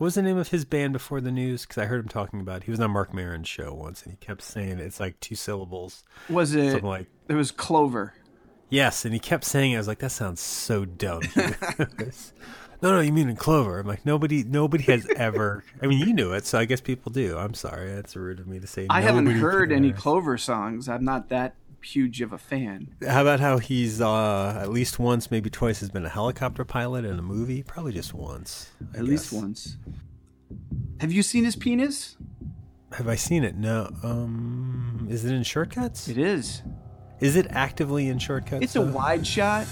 What was the name of his band before the news? Because I heard him talking about. It. He was on Marc Maron's show once, and he kept saying it's like two syllables. Was it? Something like It was Clover. yes, and he kept saying. it. I was like, that sounds so dumb. no, no, you mean in Clover? I'm like, nobody, nobody has ever. I mean, you knew it, so I guess people do. I'm sorry, that's rude of me to say. I haven't heard any. Clover songs. I'm not that huge of a fan. How about how he's uh, at least once, maybe twice, has been a helicopter pilot in a movie? Probably just once. I At least guess. once. Have you seen his penis? Have I seen it? No. Um, is it in Short Cuts? It is. Is it actively in Short Cuts? It's a though? wide shot.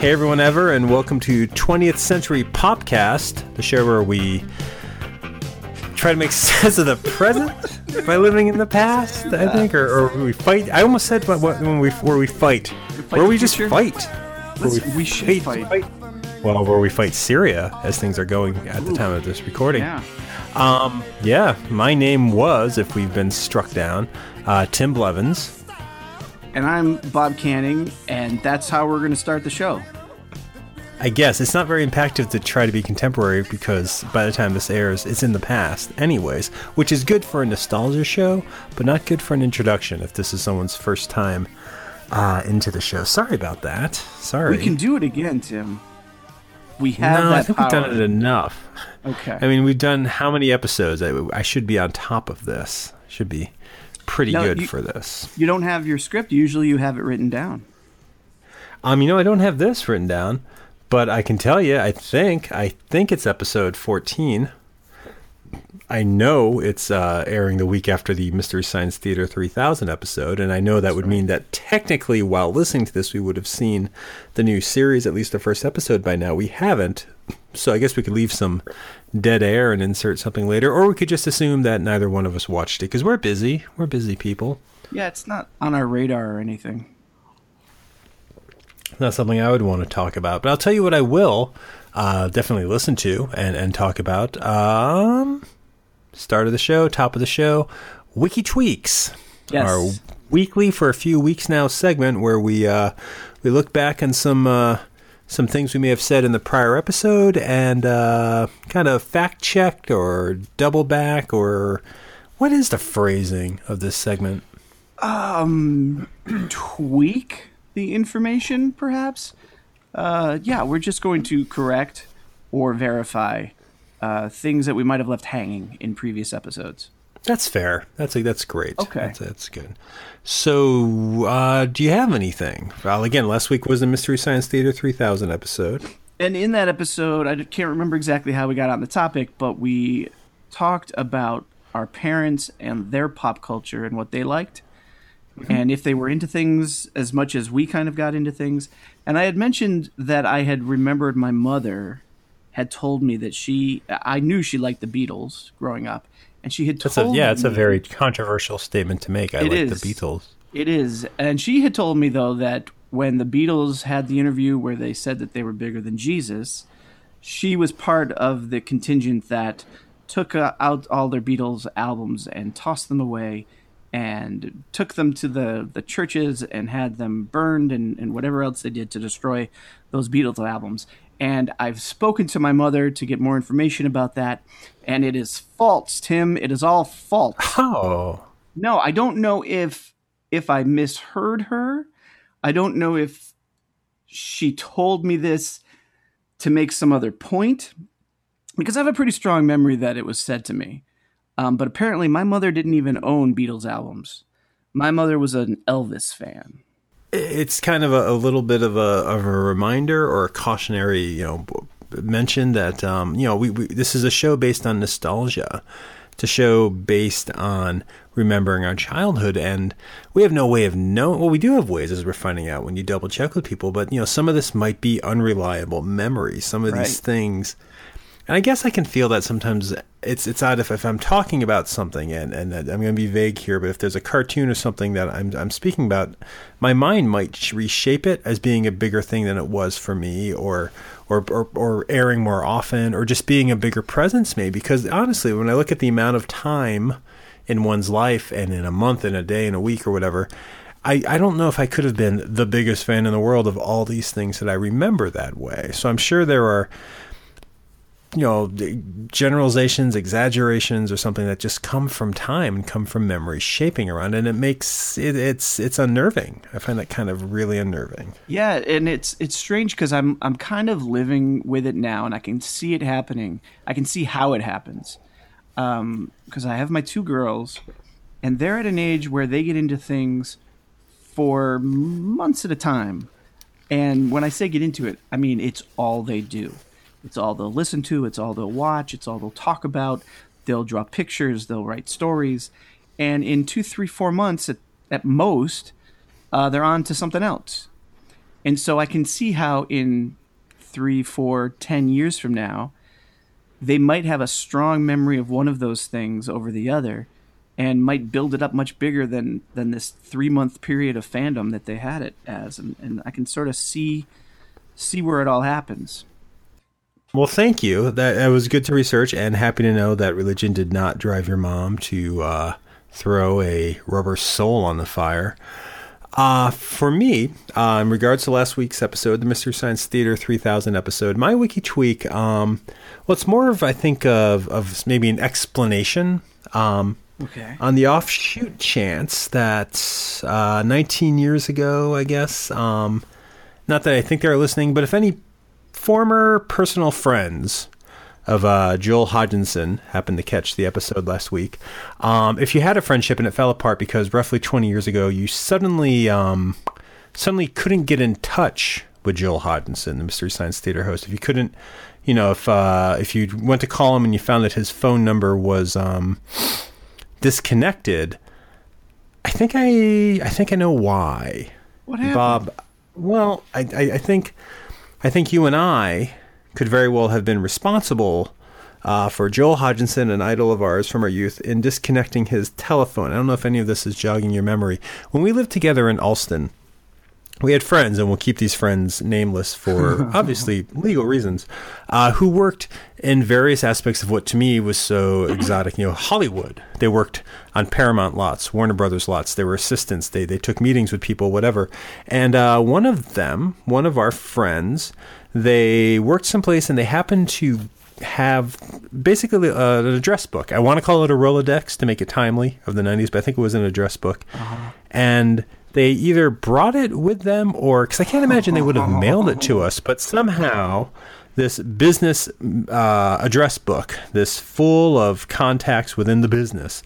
Hey everyone, ever, and welcome to 20th Century Popcast, the show where we try to make sense of the present by living in the past. I think, or, or we fight. I almost said what, what, when we where we fight, where the we just future? fight. Where Let's- we should fight. Well, where we fight Syria as things are going at the time of this recording. Yeah. Um, yeah, my name was, if we've been struck down, uh, Tim Blevins. And I'm Bob Canning, and that's how we're going to start the show. I guess it's not very impactful to try to be contemporary because by the time this airs, it's in the past, anyways, which is good for a nostalgia show, but not good for an introduction if this is someone's first time uh, into the show. Sorry about that. Sorry. We can do it again, Tim. We have no, that I think power. we've done it enough. Okay. I mean, we've done how many episodes? I, I should be on top of this. Should be pretty No, good you- for this. you don't have your script. Usually you have it written down. Um, you know, I don't have this written down, but I can tell you, I think, I think it's episode 14. I know it's uh, airing the week after the Mystery Science Theater 3000 episode, and I know that would mean that technically, while listening to this, we would have seen the new series, at least the first episode by now. We haven't, so I guess we could leave some dead air and insert something later, or we could just assume that neither one of us watched it because we're busy. We're busy people. Yeah, it's not on our radar or anything. Not something I would want to talk about. But I'll tell you what I will uh, definitely listen to and, and talk about. Um, start of the show, top of the show, Wiki Tweaks. Yes. Our weekly for a few weeks now segment where we uh, we look back on some uh, some things we may have said in the prior episode and uh, kind of fact checked or double back or what is the phrasing of this segment? Um, tweak the information, perhaps. Uh, yeah, we're just going to correct or verify uh, things that we might have left hanging in previous episodes. That's fair. That's that's great. Okay. that's, that's good. So, uh, do you have anything? Well, again, last week was the Mystery Science Theater 3000 episode. And in that episode, I can't remember exactly how we got on the topic, but we talked about our parents and their pop culture and what they liked. And if they were into things as much as we kind of got into things. And I had mentioned that I had remembered my mother had told me that she, I knew she liked the Beatles growing up. And she had That's a told yeah, it's a very controversial statement to make. I like is. the Beatles. It is. And she had told me, though, that when the Beatles had the interview where they said that they were bigger than Jesus, she was part of the contingent that took uh, out all their Beatles albums and tossed them away and took them to the, the churches and had them burned and, and whatever else they did to destroy those Beatles albums. And I've spoken to my mother to get more information about that. And it is false, Tim. It is all false. Oh, No, I don't know if if I misheard her. I don't know if she told me this to make some other point because I have a pretty strong memory that it was said to me. Um, but apparently, my mother didn't even own Beatles albums. My mother was an Elvis fan. it's kind of a, a little bit of a of a reminder or a cautionary, you know, mention that um, you know we, we this is a show based on nostalgia. It's a show based on remembering our childhood, and we have no way of knowing. Well, we do have ways, as we're finding out when you double check with people. But you know, some of this might be unreliable memory. Some of these things and I guess I can feel that sometimes it's it's odd if, if I'm talking about something and, and I'm going to be vague here, but if there's a cartoon or something that I'm I'm speaking about, my mind might reshape it as being a bigger thing than it was for me, or or, or or airing more often, or just being a bigger presence, maybe. Because honestly, when I look at the amount of time in one's life and in a month, in a day, in a week, or whatever. I, I don't know if I could have been the biggest fan in the world of all these things that I remember that way. So I'm sure there are you know generalizations exaggerations or something that just come from time and come from memory shaping around and it makes it it's it's unnerving. I find that kind of really unnerving. Yeah and it's it's strange because i'm i'm kind of living with it now and i can see it happening. I can see how it happens. Because um, i have my two girls and they're at an age where they get into things for months at a time. And when i say get into it i mean it's all they do it's all they'll listen to, it's all they'll watch, it's all they'll talk about. They'll draw pictures, they'll write stories. And in two, three, four months at, at most, uh, they're on to something else. And so I can see how in three, four, ten years from now, they might have a strong memory of one of those things over the other and might build it up much bigger than than this three month period of fandom that they had it as and, and I can sort of see see where it all happens. Well, thank you. That, that was good to research, and happy to know that religion did not drive your mom to uh, throw a rubber soul on the fire. Uh, for me, uh, in regards to last week's episode, the Mystery Science Theater 3000 episode, my wiki tweak, um, well, it's more of, I think, of, of maybe an explanation. Um, okay. On the offshoot chance that uh, 19 years ago, I guess, um, not that I think they're listening, but if any former personal friends of uh, Joel Hodgson happened to catch the episode last week. Um, if you had a friendship and it fell apart because roughly 20 years ago you suddenly um, suddenly couldn't get in touch with Joel Hodgson, the Mystery Science Theater host, if you couldn't, you know, if uh, if you went to call him and you found that his phone number was um, disconnected, I think I I think I know why. What happened, Bob? Well, I, I, I think I think you and I could very well have been responsible uh, for Joel Hodgson, an idol of ours from our youth, in disconnecting his telephone. I don't know if any of this is jogging your memory. When we lived together in Allston, we had friends, and we'll keep these friends nameless for obviously legal reasons, uh, who worked in various aspects of what to me was so exotic. You know, Hollywood. They worked on Paramount lots, Warner Brothers lots. They were assistants. They they took meetings with people, whatever. And uh, one of them, one of our friends, they worked someplace, and they happened to have basically uh, an address book. I want to call it a Rolodex to make it timely of the 90s, but I think it was an address book. Uh-huh. And they either brought it with them or because I can't imagine they would have mailed it to us, but somehow this business uh, address book, this full of contacts within the business,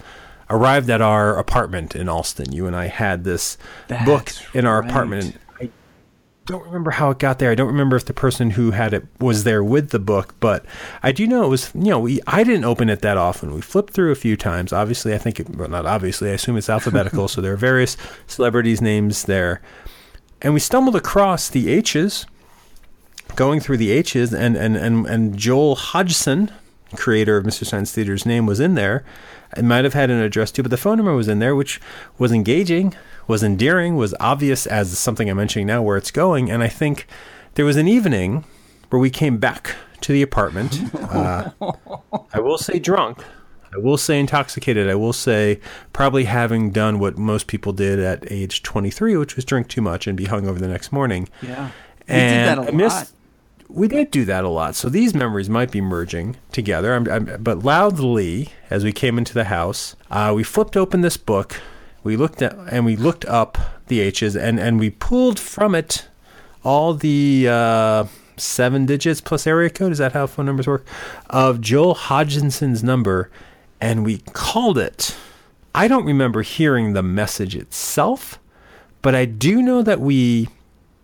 arrived at our apartment in Allston. You and I had this That's book in our right. apartment don't remember how it got there. I don't remember if the person who had it was there with the book, but I do know it was, you know, we, I didn't open it that often. We flipped through a few times. Obviously, I think, it, well, not obviously, I assume it's alphabetical, so there are various celebrities' names there. And we stumbled across the H's, going through the H's, and, and, and, and Joel Hodgson, creator of Mystery Science Theater's name, was in there. It might have had an address too, but the phone number was in there, which was engaging was endearing, was obvious as something I'm mentioning now where it's going. And I think there was an evening where we came back to the apartment. Uh, I will say drunk. I will say intoxicated. I will say probably having done what most people did at age 23, which was drink too much and be hung over the next morning. Yeah. We did that a missed, lot. We did do that a lot. So these memories might be merging together. I'm, I'm, but loudly, as we came into the house, uh, we flipped open this book we looked at and we looked up the H's and and we pulled from it all the uh, seven digits plus area code. Is that how phone numbers work? Of Joel Hodgson's number, and we called it. I don't remember hearing the message itself, but I do know that we,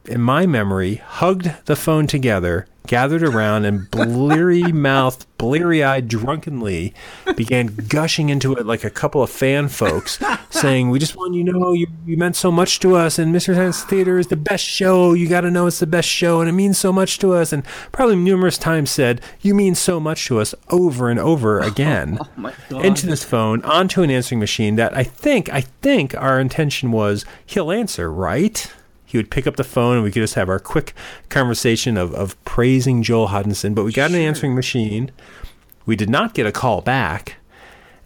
in my memory, hugged the phone together gathered around and bleary mouthed, bleary eyed, drunkenly began gushing into it like a couple of fan folks, saying, We just want you to know you, you meant so much to us, and Mystery Science Theater is the best show. You got to know it's the best show, and it means so much to us. And probably numerous times said, You mean so much to us over and over again oh into this phone, onto an answering machine that I think, I think our intention was he'll answer, right? He would pick up the phone and we could just have our quick conversation of, of praising Joel Hodgson. But we got sure. an answering machine. We did not get a call back.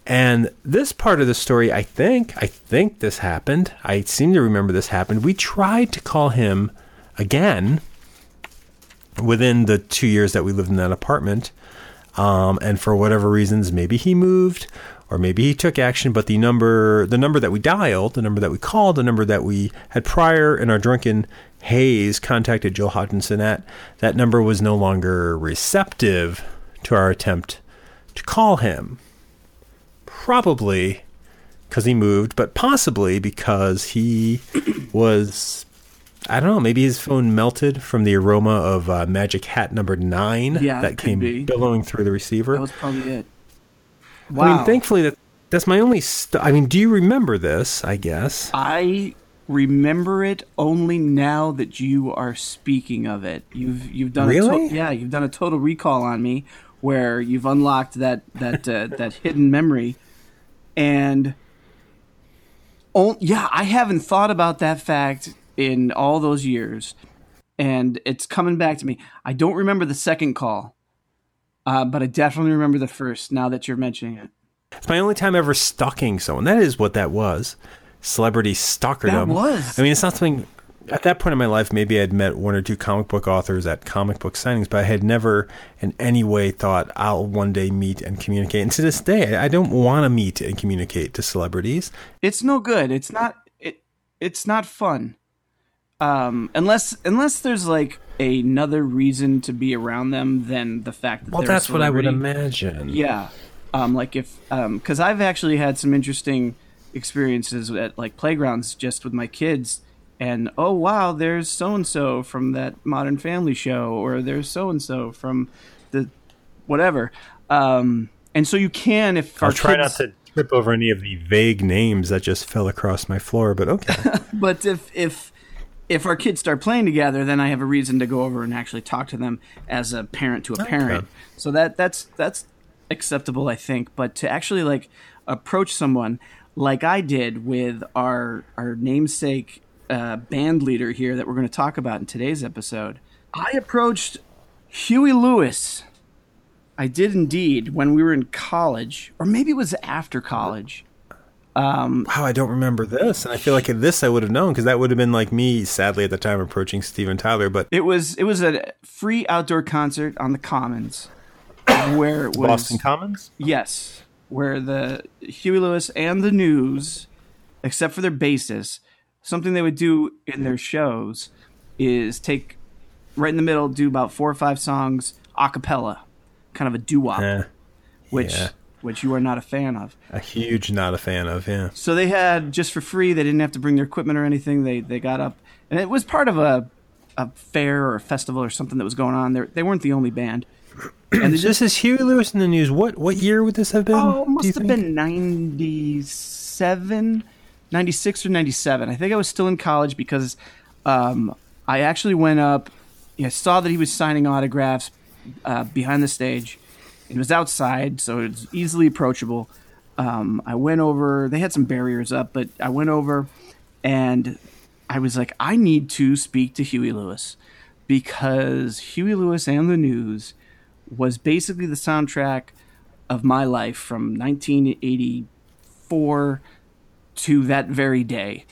And this part of the story, I think, I think this happened. I seem to remember this happened. We tried to call him again within the two years that we lived in that apartment. Um, and for whatever reasons, maybe he moved or maybe he took action, but the number, the number that we dialed, the number that we called, the number that we had prior in our drunken haze contacted Joel Hodgson at, that number was no longer receptive to our attempt to call him. Probably because he moved, but possibly because he was I don't know. Maybe his phone melted from the aroma of uh, Magic Hat number nine Yeah, that that came be. billowing through the receiver. That was probably it. I mean, thankfully that that's my only. St- I mean, do you remember this? I guess. I remember it only now that you are speaking of it. You've you've done Really? a to- yeah you've done a total recall on me where you've unlocked that that uh, that hidden memory, and oh yeah I haven't thought about that fact in all those years, and it's coming back to me. I don't remember the second call, uh, but I definitely remember the first. Now that you're mentioning it, It's my only time ever stalking someone. That is what that was. Celebrity stalkerdom. That was. I mean, it's not something. At that point in my life, maybe I'd met one or two comic book authors at comic book signings, but I had never in any way thought I'll one day meet and communicate. And to this day, I don't want to meet and communicate to celebrities. it's no good. It's not it. It's not fun. Um, unless unless there's like another reason to be around them than the fact that Well, they're a that's what I would imagine. Yeah. Um, like if um, because I've actually had some interesting experiences at like playgrounds just with my kids. And oh wow, there's so and so from that Modern Family show, or there's so and so from the whatever. Um, and so you can if I'll our try kids, not to trip over any of the vague names that just fell across my floor, but okay. But if if if our kids start playing together, then I have a reason to go over and actually talk to them as a parent to a parent. So that that's that's acceptable, I think. But to actually like approach someone like I did with our our namesake uh, band leader here that we're going to talk about in today's episode, I approached Huey Lewis. I did indeed when we were in college, or maybe it was after college. Wow, I don't remember this. And I feel like in this I would have known because that would have been like me, sadly, at the time approaching Steven Tyler. But It was it was a free outdoor concert on the Commons, where it was Boston Commons? yes, where the Huey Lewis and the News, except for their basis, something they would do in their shows is take right in the middle, do about four or five songs a cappella, kind of a doo wop, Eh, which yeah. Which you are not a fan of. a huge not a fan of, yeah. So they had just for free. They didn't have to bring their equipment or anything. They they got up, and it was part of a a fair or a festival or something that was going on. They they weren't the only band. And just this is Huey Lewis in the news. What what year would this have been? oh, it must have think? been 97, 96 or ninety seven. I think I was still in college because um, I actually went up. I saw that he was signing autographs uh, behind the stage. It was outside, so it's easily approachable. Um, I went over. They had some barriers up, but I went over, and I was like, I need to speak to Huey Lewis because Huey Lewis and the News was basically the soundtrack of my life from 1984 to that very day.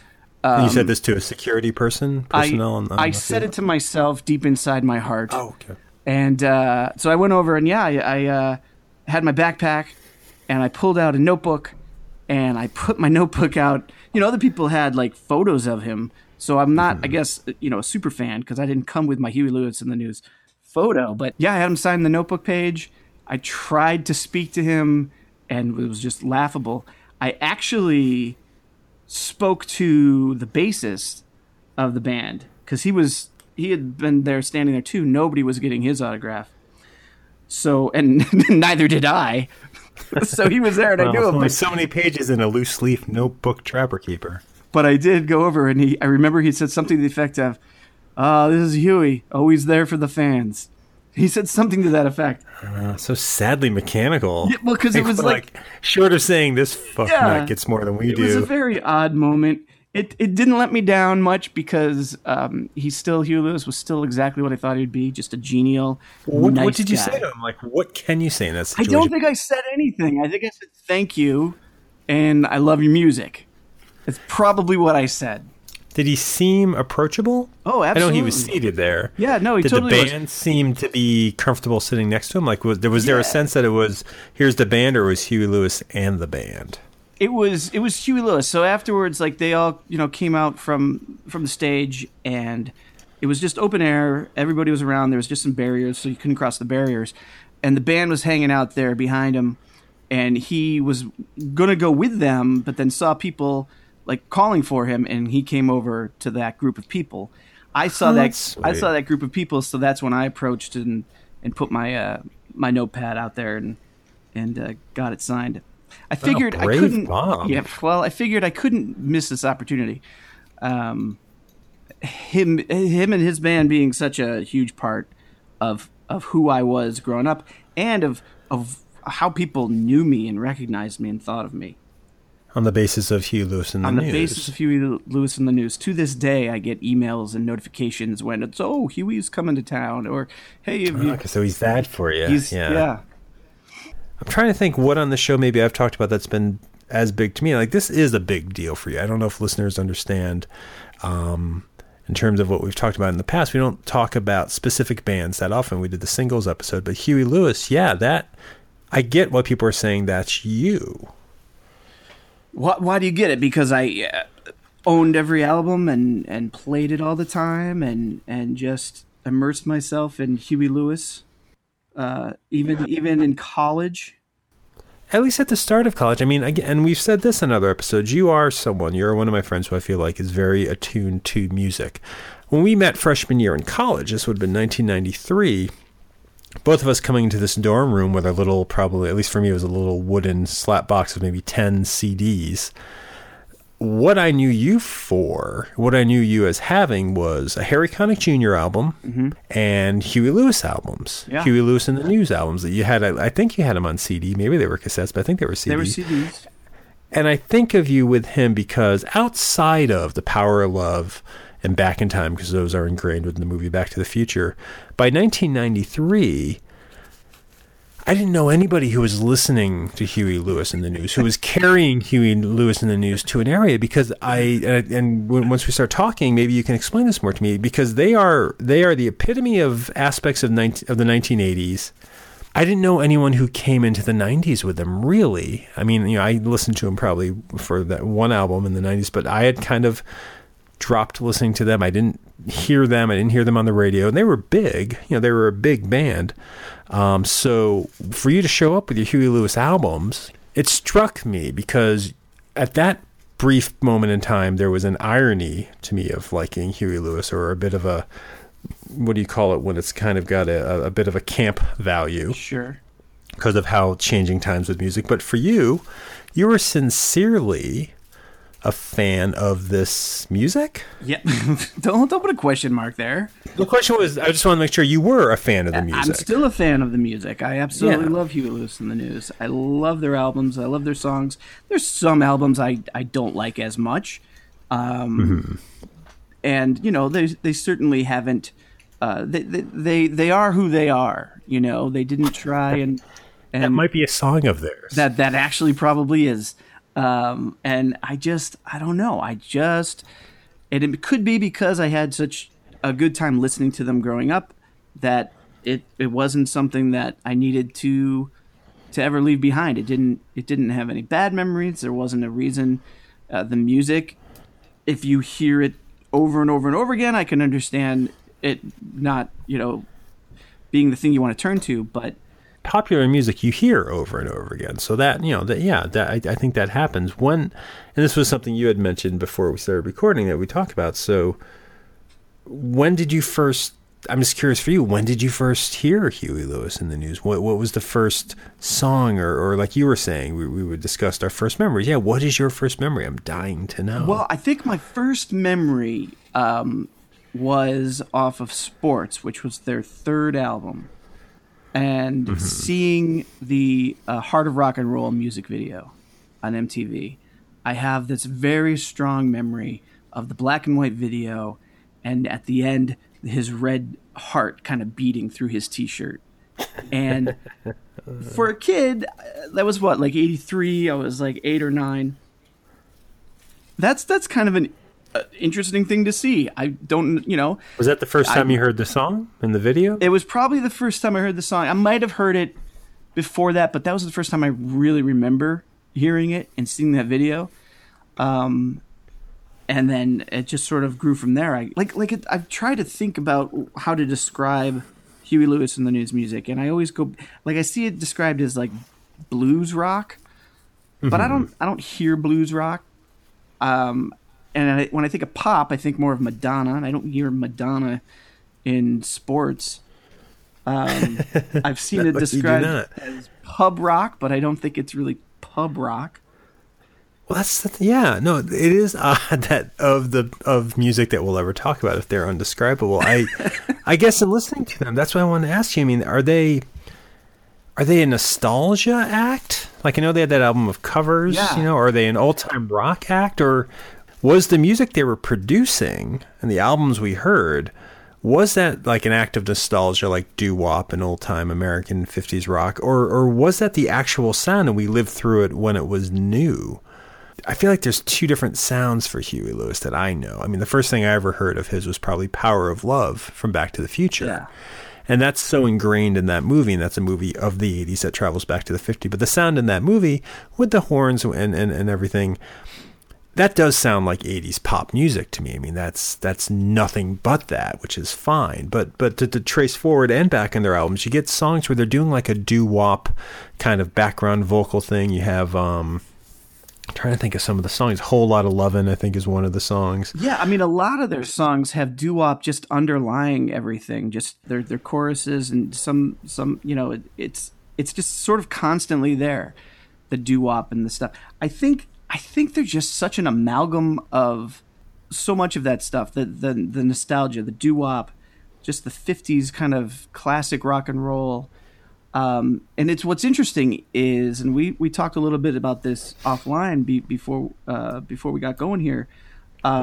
And you said this to a security person, personnel. I, on, I said it to myself deep inside my heart. Oh, okay. And uh, so I went over and yeah, I, I uh, had my backpack and I pulled out a notebook and I put my notebook out. You know, other people had like photos of him. So I'm not, I guess, you know, a super fan because I didn't come with my Huey Lewis in the news photo. But yeah, I had him sign the notebook page. I tried to speak to him and it was just laughable. I actually spoke to the bassist of the band because he was he had been there standing there too. Nobody was getting his autograph. So and neither did I. so he was there and I knew him. But, so many pages in a loose leaf notebook trapper keeper. but I did go over and he I remember he said something to the effect of, "Ah, this is Huey, always there for the fans." He said something to that effect. Uh, so sadly mechanical. Yeah, well, 'cause it was like- short of saying this fuck Yeah. nut gets more than we do. It was a very odd moment it it didn't let me down much because um, he's still Huey Lewis was still exactly what I thought he'd be, just a genial. What, nice what did you guy. say to him? Like, what can you say in that I don't think I said anything. I think I said thank you, and I love your music. It's probably what I said. Did he seem approachable? Oh, absolutely. I know he was seated there. Yeah, no, he Did totally the was. band seem to be comfortable sitting next to him? Like, was there was there a sense that it was here's the band, or was Huey Lewis and the band? It was it was Huey Lewis. So afterwards, like they all you know came out from from the stage, and it was just open air. Everybody was around. There was just some barriers, so you couldn't cross the barriers. And the band was hanging out there behind him, and he was gonna go with them, but then saw people like calling for him, and he came over to that group of people. I saw Oh, that that's I saw that group of people, so that's when I approached and and put my uh, my notepad out there and and uh, got it signed. I figured I couldn't. Yeah, well, I figured I couldn't miss this opportunity. Um, him, him, and his band being such a huge part of of who I was growing up, and of of how people knew me and recognized me and thought of me On the basis of Huey Lewis and the on the news. basis of Huey Lewis in the news. To this day, I get emails and notifications when it's oh Huey's coming to town or hey have you, so he's that for you. yeah. yeah. I'm trying to think what on the show maybe I've talked about that's been as big to me. Like this is a big deal for you. I don't know if listeners understand. Um, in terms of what we've talked about in the past, we don't talk about specific bands that often. We did the singles episode, but Huey Lewis, yeah, that I get why people are saying that's you. Why, why do you get it? Because I uh, owned every album and, and played it all the time and, and just immersed myself in Huey Lewis. Uh, even even in college, At least at the start of college. I mean, again, and we've said this in other episodes. You are someone, you're one of my friends who I feel like is very attuned to music. When we met freshman year in college, this would have been 1993, both of us coming into this dorm room with a little, probably, at least for me, it was a little wooden slap box of maybe 10 CDs. What I knew you for, what I knew you as having was a Harry Connick Jr. album and Huey Lewis albums. Yeah. Huey Lewis and the News albums that you had. I, I think you had them on CD. Maybe they were cassettes, but I think they were CD. there were CDs. And I think of you with him because outside of The Power of Love and Back in Time, because those are ingrained within the movie Back to the Future, by 1993, I didn't know anybody who was listening to Huey Lewis in the news, who was carrying Huey Lewis in the news to an area because I and, and once we start talking, maybe you can explain this more to me because they are they are the epitome of aspects of 19, of the 1980s. I didn't know anyone who came into the 90s with them, really. I mean, you know, I listened to them probably for that one album in the 90s, but I had kind of dropped listening to them. I didn't hear them. I didn't hear them on the radio. And they were big. You know, they were a big band. Um, so for you to show up with your Huey Lewis albums, it struck me because at that brief moment in time, there was an irony to me of liking Huey Lewis or a bit of a, what do you call it when it's kind of got a, a bit of a camp value Sure. because of how changing times with music. But for you, you were sincerely a fan of this music. Yep. don't don't put a question mark there. The question was, I just want to make sure you were a fan of the music. I'm still a fan of the music. I absolutely Yeah. love Huey Lewis and the News. I love their albums. I love their songs. There's some albums I, I don't like as much. Um, And, you know, they, they certainly haven't. Uh, they, they, they, they are who they are. You know, they didn't try and. and that might be a song of theirs. that that actually probably is um and i just i don't know. I just and it could be because i had such a good time listening to them growing up that it it wasn't something that i needed to to ever leave behind. It didn't it didn't have any bad memories. There wasn't a reason uh, the music if you hear it over and over and over again i can understand it not you know being the thing you want to turn to but popular music you hear over and over again. So that you know that yeah, that I, I think that happens when, and this was something you had mentioned before we started recording that we talked about. So when did you first? I'm just curious for you. When did you first hear Huey Lewis in the news? What what was the first song, or or like you were saying, we we would discussed our first memories. Yeah, what is your first memory? I'm dying to know. Well, I think my first memory um, was off of Sports, which was their third album, and seeing the uh, Heart of Rock and Roll music video on MTV I have this very strong memory of the black and white video, and at the end, his red heart kind of beating through his t-shirt. And for a kid, uh, that was what like '83. I was like eight or nine. That's that's kind of an uh, interesting thing to see. I don't, you know, Was that the first time I- you heard the song in the video? it was probably the first time I heard the song. I might have heard it before that, but that was the first time I really remember hearing it and seeing that video. Um, and then it just sort of grew from there. I like like it, I've tried to think about how to describe Huey Lewis and the News music, and I always go like I see it described as like blues rock, but I don't I don't hear blues rock. Um, and I, when I think of pop, I think more of Madonna, I don't hear Madonna in sports. Um, I've seen it described as pub rock, but I don't think it's really pub rock. Well, that's the, yeah. No, it is odd that of the of music that we'll ever talk about if they're undescribable. I I guess in listening to them, that's why I want to ask you. I mean, are they are they a nostalgia act? Like I know they had that album of covers, Yeah. you know. Are they an old time rock act, or was the music they were producing and the albums we heard? Was that like an act of nostalgia, like doo wop and old time American '50s rock, or or was that the actual sound and we lived through it when it was new? I feel like there's two different sounds for Huey Lewis that I know. I mean, the first thing I ever heard of his was probably Power of Love from Back to the Future. Yeah. And that's so ingrained in that movie, and that's a movie of the 80s that travels back to the 50s. But the sound in that movie, with the horns and, and, and everything, that does sound like 80s pop music to me. I mean, that's that's nothing but that, which is fine. But but to, to trace forward and back in their albums, you get songs where they're doing like a doo wop kind of background vocal thing. You have um, I'm trying to think of some of the songs. Whole lot of lovin', I think, is one of the songs. Yeah, I mean, a lot of their songs have doo wop just underlying everything, just their their choruses and some some you know it, it's it's just sort of constantly there, the doo wop and the stuff. I think I think they're just such an amalgam of so much of that stuff, the the the nostalgia, the doo wop, just the '50s kind of classic rock and roll. Um, and it's what's interesting is, and we, we talked a little bit about this offline be, before uh, before we got going here.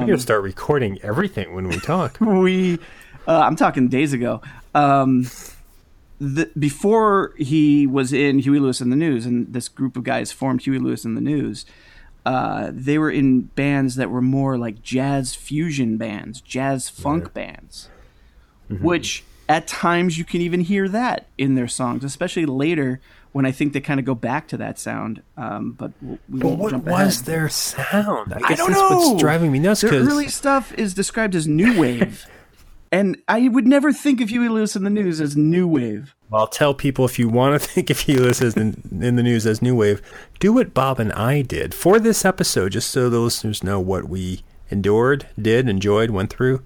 We're gonna start recording everything when we talk. we uh, I'm talking days ago. Um, the, before he was in Huey Lewis and the News, and this group of guys formed Huey Lewis and the News. Uh, they were in bands that were more like jazz fusion bands, jazz funk bands, which at times you can even hear that in their songs, especially later when I think they kind of go back to that sound. Um, but we But won't what jump was their sound? I I guess don't that's know. what's driving me nuts. Their Because early stuff is described as new wave, and I would never think of Huey Lewis in the News as new wave. Well, I'll tell people if you want to think of Lewis as in, in the news as New Wave, do what Bob and I did for this episode, just so the listeners know what we endured, did, enjoyed, went through.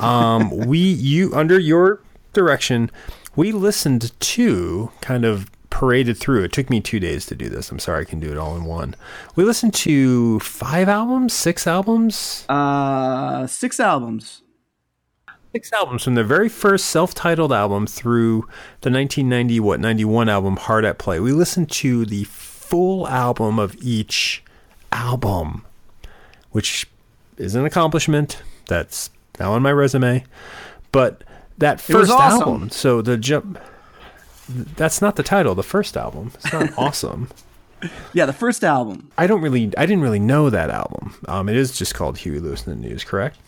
Um, we, you, under your direction, we listened to kind of paraded through. It took me two days to do this. I'm sorry I can do it all in one. We listened to five albums, six albums, Uh, six albums. Six albums from their very first self-titled album through the 1990 what 91 album Hard at Play. We listened to the full album of each album, which is an accomplishment. That's now on my resume. But that first awesome. album, so the jump that's not the title, the first album. It's not awesome. Yeah, the first album. I don't really I didn't really know that album. Um it is just called Huey Lewis and the News, correct?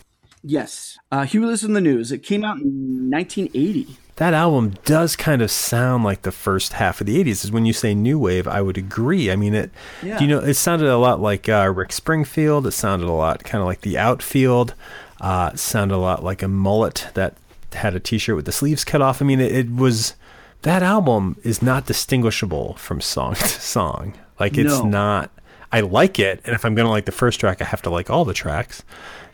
Yes, uh, Huey Lewis in the News. It came out in 1980. that album does kind of sound like the first half of the 80s is when you say new wave i would agree i mean it Yeah. you know it sounded a lot like uh, rick springfield it sounded a lot kind of like the outfield uh, it sounded a lot like a mullet that had a t-shirt with the sleeves cut off i mean it, it was that album is not distinguishable from song to song like it's No. not i like it and if i'm gonna like the first track i have to like all the tracks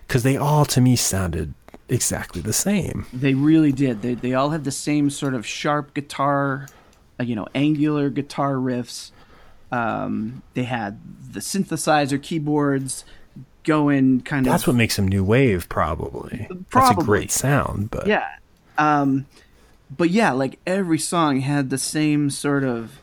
because they all to me sounded exactly the same They really did. They they all had the same sort of sharp guitar, uh, you know, angular guitar riffs. Um, they had the synthesizer keyboards going kind of. That's what makes them new wave, probably. That's a great sound, but yeah. Um, but yeah, like every song had the same sort of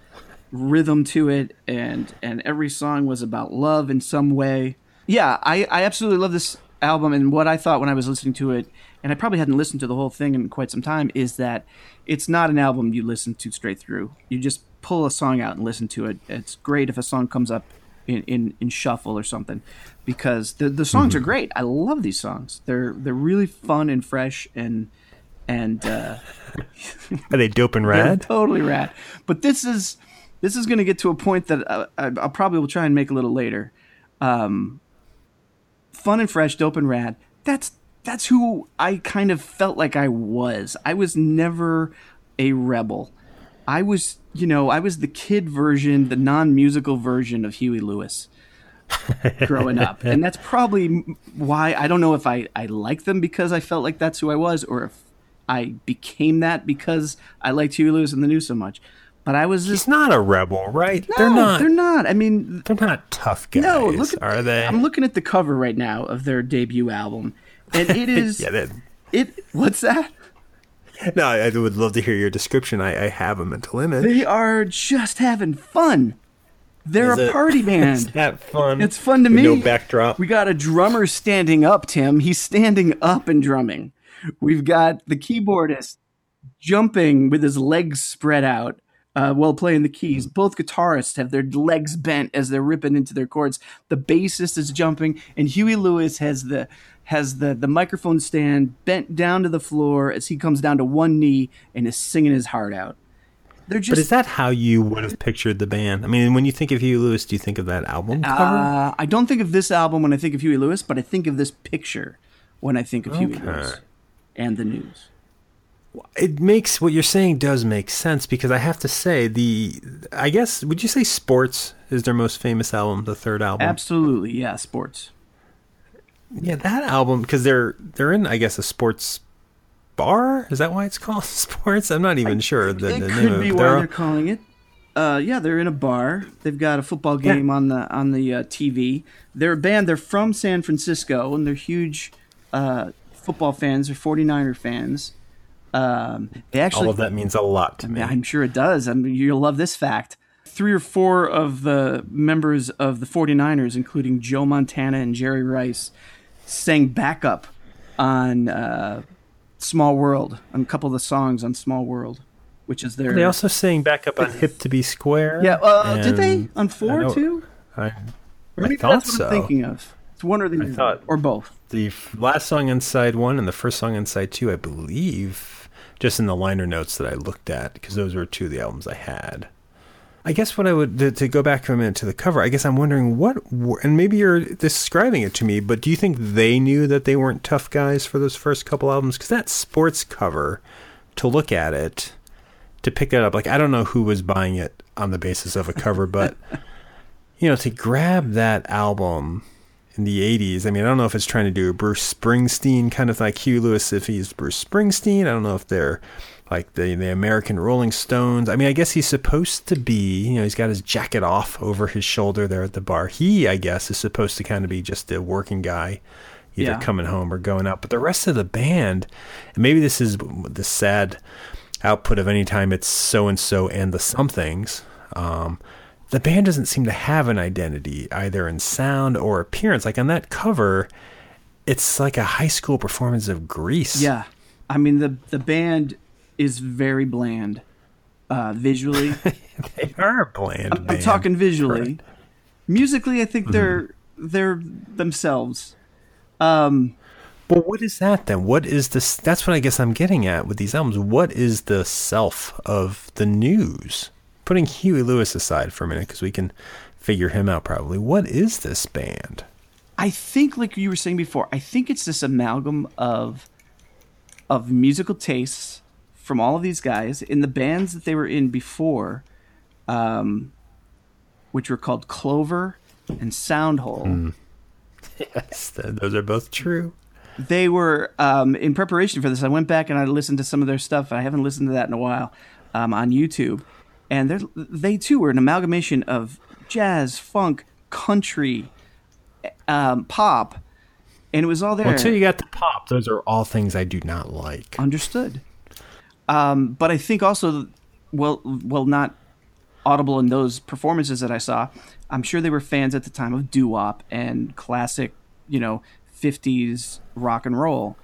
rhythm to it, and and every song was about love in some way. Yeah, I I absolutely love this album, and what I thought when I was listening to it, and I probably hadn't listened to the whole thing in quite some time, is that it's not an album you listen to straight through. You just pull a song out and listen to it. It's great if a song comes up in, in, in shuffle or something because the the songs mm-hmm. are great. I love these songs. They're they're really fun and fresh and and uh, are they dope and rad? totally rad. But this is this is going to get to a point that I, I, will probably will try and make a little later. Um, fun and fresh, dope and rad. That's that's who I kind of felt like I was. I was never a rebel. I was, you know, I was the kid version, the non-musical version of Huey Lewis growing up. And that's probably why I don't know if I, I like them because I felt like that's who I was or if I became that because I liked Huey Lewis and the News so much. But I was just He's not a rebel, right? No, they're not. They're not. I mean, they're not tough guys. No, look at, are they? I'm looking at the cover right now of their debut album, and it is. yeah, it. What's that? No, I would love to hear your description. I, I have a mental image. They are just having fun. They're Is a it? party band. Is that fun? It's fun to With me. No backdrop. We got a drummer standing up, Tim. He's standing up and drumming. We've got the keyboardist jumping with his legs spread out uh, while playing the keys. Both guitarists have their legs bent as they're ripping into their chords. The bassist is jumping, and Huey Lewis has the has the the microphone stand bent down to the floor as he comes down to one knee and is singing his heart out. They're just. But is that how you would have pictured the band? I mean, when you think of Huey Lewis, do you think of that album cover? Uh, I don't think of this album when I think of Huey Lewis, but I think of this picture when I think of okay. Huey Lewis and the news. It makes what you're saying does make sense because I have to say the I guess would you say Sports is their most famous album, the third album? Absolutely, yeah, Sports. Yeah, that album because they're they're in I guess a sports bar. Is that why it's called Sports? I'm not even I, sure. The, it the could be why they're calling it. Uh, yeah, they're in a bar. They've got a football game yeah. on the on the uh, TV. They're a band. They're from San Francisco, and they're huge uh, football fans. They're 49er fans. Um, they actually all of that means a lot to me. I'm sure it does. I mean, you'll love this fact. Three or Fore of the members of the 49ers, including Joe Montana and Jerry Rice, sang backup on uh, Small World, on a couple of the songs on Small World, which is their. They also sang backup on Hip to Be Square. Yeah, uh, did they on four I too? I, I thought that's what so. I'm thinking of. It's one or the other, or both. The last song on side one and the first song on side two, I believe, just in the liner notes that I looked at, because those were two of the albums I had. I guess what I would to, to, go back for a minute to the cover. I guess I'm wondering what, and maybe you're describing it to me, but do you think they knew that they weren't tough guys for those first couple albums? Because that sports cover, to look at it, to pick it up, like I don't know who was buying it on the basis of a cover, but you know, to grab that album in the 80s. I mean, I don't know if it's trying to do a Bruce Springsteen kind of like Huey Lewis if he's Bruce Springsteen. I don't know if they're like the the American Rolling Stones. I mean, I guess he's supposed to be, you know, he's got his jacket off over his shoulder there at the bar. He, I guess, is supposed to kind of be just a working guy, either yeah. coming home or going out. But the rest of the band, and maybe this is the sad output of any time it's so and so and the somethings. Um, the band doesn't seem to have an identity either in sound or appearance. Like on that cover, it's like a high school performance of Grease. Yeah. I mean the the band is very bland uh, visually. they are bland. I'm, I'm talking visually. Musically, I think they're mm-hmm. they're themselves. Um, but what is that then? What is this? That's what I guess I'm getting at with these albums. What is the self of the news? Putting Huey Lewis aside for a minute, because we can figure him out probably. What is this band? I think, like you were saying before, I think it's this amalgam of of musical tastes from all of these guys in the bands that they were in before, um, which were called Clover and Soundhole. Mm. Yes, those are both true. They were um, in preparation for this. I went back and I listened to some of their stuff. I haven't listened to that in a while um, on YouTube, and they too were an amalgamation of jazz, funk, country, um, pop, and it was all there. Well, until you got the pop, those are all things I do not like. Understood. Um, but I think also, well, well, not audible in those performances that I saw, I'm sure they were fans at the time of doo wop and classic, you know, 50s rock and roll,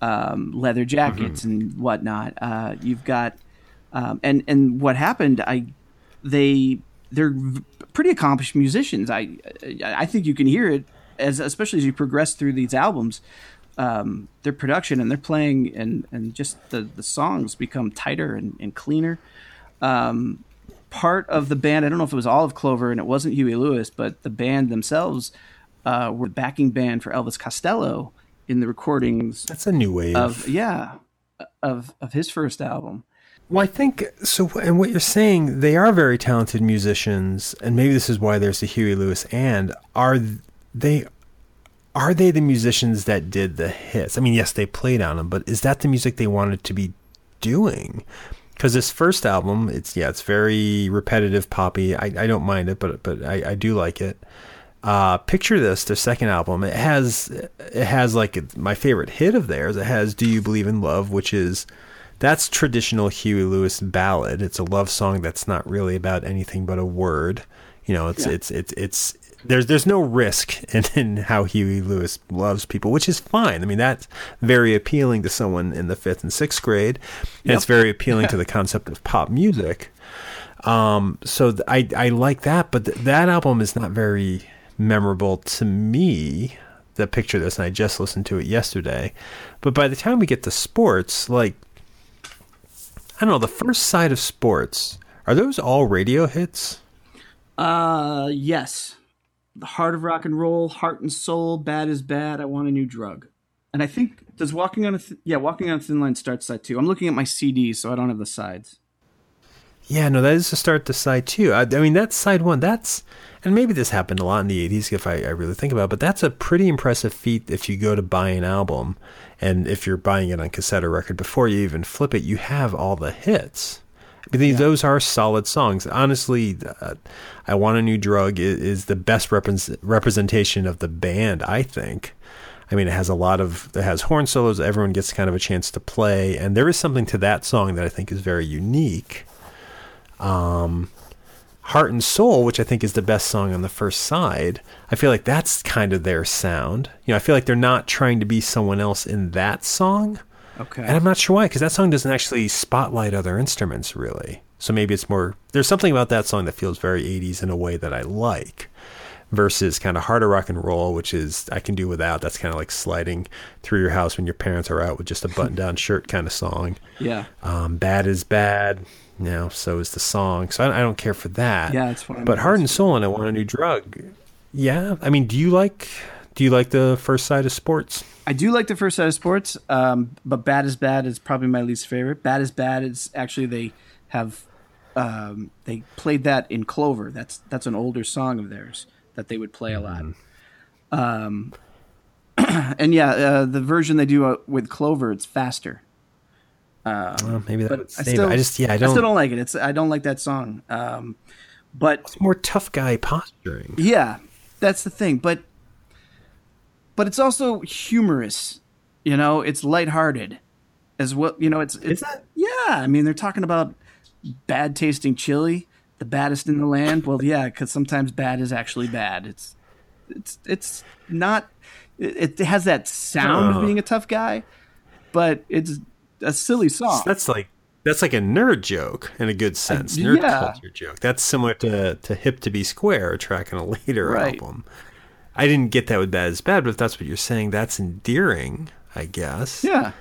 um, leather jackets mm-hmm. and whatnot. Uh, you've got, um, and and what happened? I they they're pretty accomplished musicians. I I think you can hear it as especially as you progress through these albums. Um, their production and their playing and and just the the songs become tighter and, and cleaner. Um, part of the band, I don't know if it was all of Clover and it wasn't Huey Lewis, but the band themselves uh, were backing band for Elvis Costello in the recordings. That's a new wave. Of, yeah, of of his first album. Well, I think so. And what you're saying, they are very talented musicians, and maybe this is why there's the Huey Lewis. And are they are they the musicians that did the hits? I mean, yes, they played on them, but is that the music they wanted to be doing? Because this first album, it's yeah, it's very repetitive, poppy. I, I don't mind it, but but I, I do like it. Uh, picture this: their second album. It has it has like my favorite hit of theirs. It has "Do You Believe in Love," which is that's traditional Huey Lewis ballad. It's a love song that's not really about anything but a word. You know, it's yeah. it's it's it's there's there's no risk in, in how Huey Lewis loves people, which is fine. I mean, that's very appealing to someone in the fifth and sixth grade, and yep. it's very appealing to the concept of pop music. Um, so th- I I like that, but th- that album is not very memorable to me. The picture this, and I just listened to it yesterday. But by the time we get to sports, like I don't know, the first side of sports, are those all radio hits? Uh, yes. The Heart of Rock and Roll, Heart and Soul, Bad is Bad, I Want a New Drug. And I think, does Walking on a, Th- yeah, Walking on a Thin Line start side two. I'm looking at my CDs, so I don't have the sides. Yeah, no, that is to start the side two. I, I mean, that's side one. That's, and maybe this happened a lot in the 80s if I, I really think about it, but that's a pretty impressive feat if you go to buy an album and if you're buying it on cassette or record before you even flip it, you have all the hits. I mean, yeah. those are solid songs. Honestly, uh, I Want a New Drug is, is the best repre- representation of the band, I think. I mean, it has a lot of, it has horn solos, everyone gets kind of a chance to play, and there is something to that song that I think is very unique. Um, Heart and Soul, which I think is the best song on the first side, I feel like that's kind of their sound. You know, I feel like they're not trying to be someone else in that song. Okay. And I'm not sure why, because that song doesn't actually spotlight other instruments really. So maybe it's more, there's something about that song that feels very 80s in a way that I like versus kind of harder rock and roll, which is I can do without. That's kind of like sliding through your house when your parents are out with just a button down shirt kind of song. Yeah. Um, bad is bad you know, so is the song. So I, I don't care for that. Yeah, it's fine. But Heart and Soul and I Want a New Drug. Yeah, I mean, do you like do you like the first side of sports? I do like the first side of sports, um, but Bad is Bad is probably my least favorite. Bad is Bad is actually they have um, they played that in Clover. That's that's an older song of theirs that they would play a lot. Mm-hmm. Um, and yeah, uh, the version they do uh, with Clover, it's faster. Um, well, maybe that would save I, still. I just yeah, I don't. I still don't like it. It's I don't like that song. Um, but it's more tough guy posturing. Yeah, that's the thing. But but it's also humorous. You know, it's lighthearted as well. You know, it's it's yeah. I mean, they're talking about bad tasting chili, the baddest in the land. Well, yeah, because sometimes bad is actually bad. It's it's it's not. It, it has that sound uh. of being a tough guy, but it's a silly song. That's like that's like a nerd joke in a good sense, uh, nerd yeah. culture joke. That's similar to to Hip to Be Square, a track in a later right. album. I didn't get that with Bad is Bad, but if that's what you're saying, that's endearing, I guess. Yeah.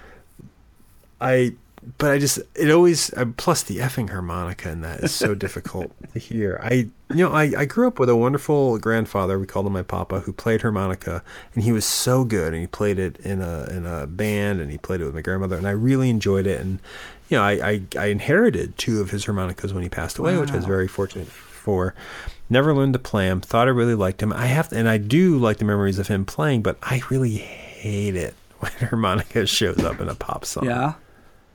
I but I just it always uh, plus the effing harmonica and that is so difficult to hear. I you know I I grew up with a wonderful grandfather we called him my papa who played harmonica and he was so good and he played it in a in a band and he played it with my grandmother and I really enjoyed it and you know I I, I inherited two of his harmonicas when he passed away wow. which I was very fortunate for. Never learned to play him. Thought I really liked him. I have and I do like the memories of him playing, but I really hate it when harmonica shows up in a pop song. Yeah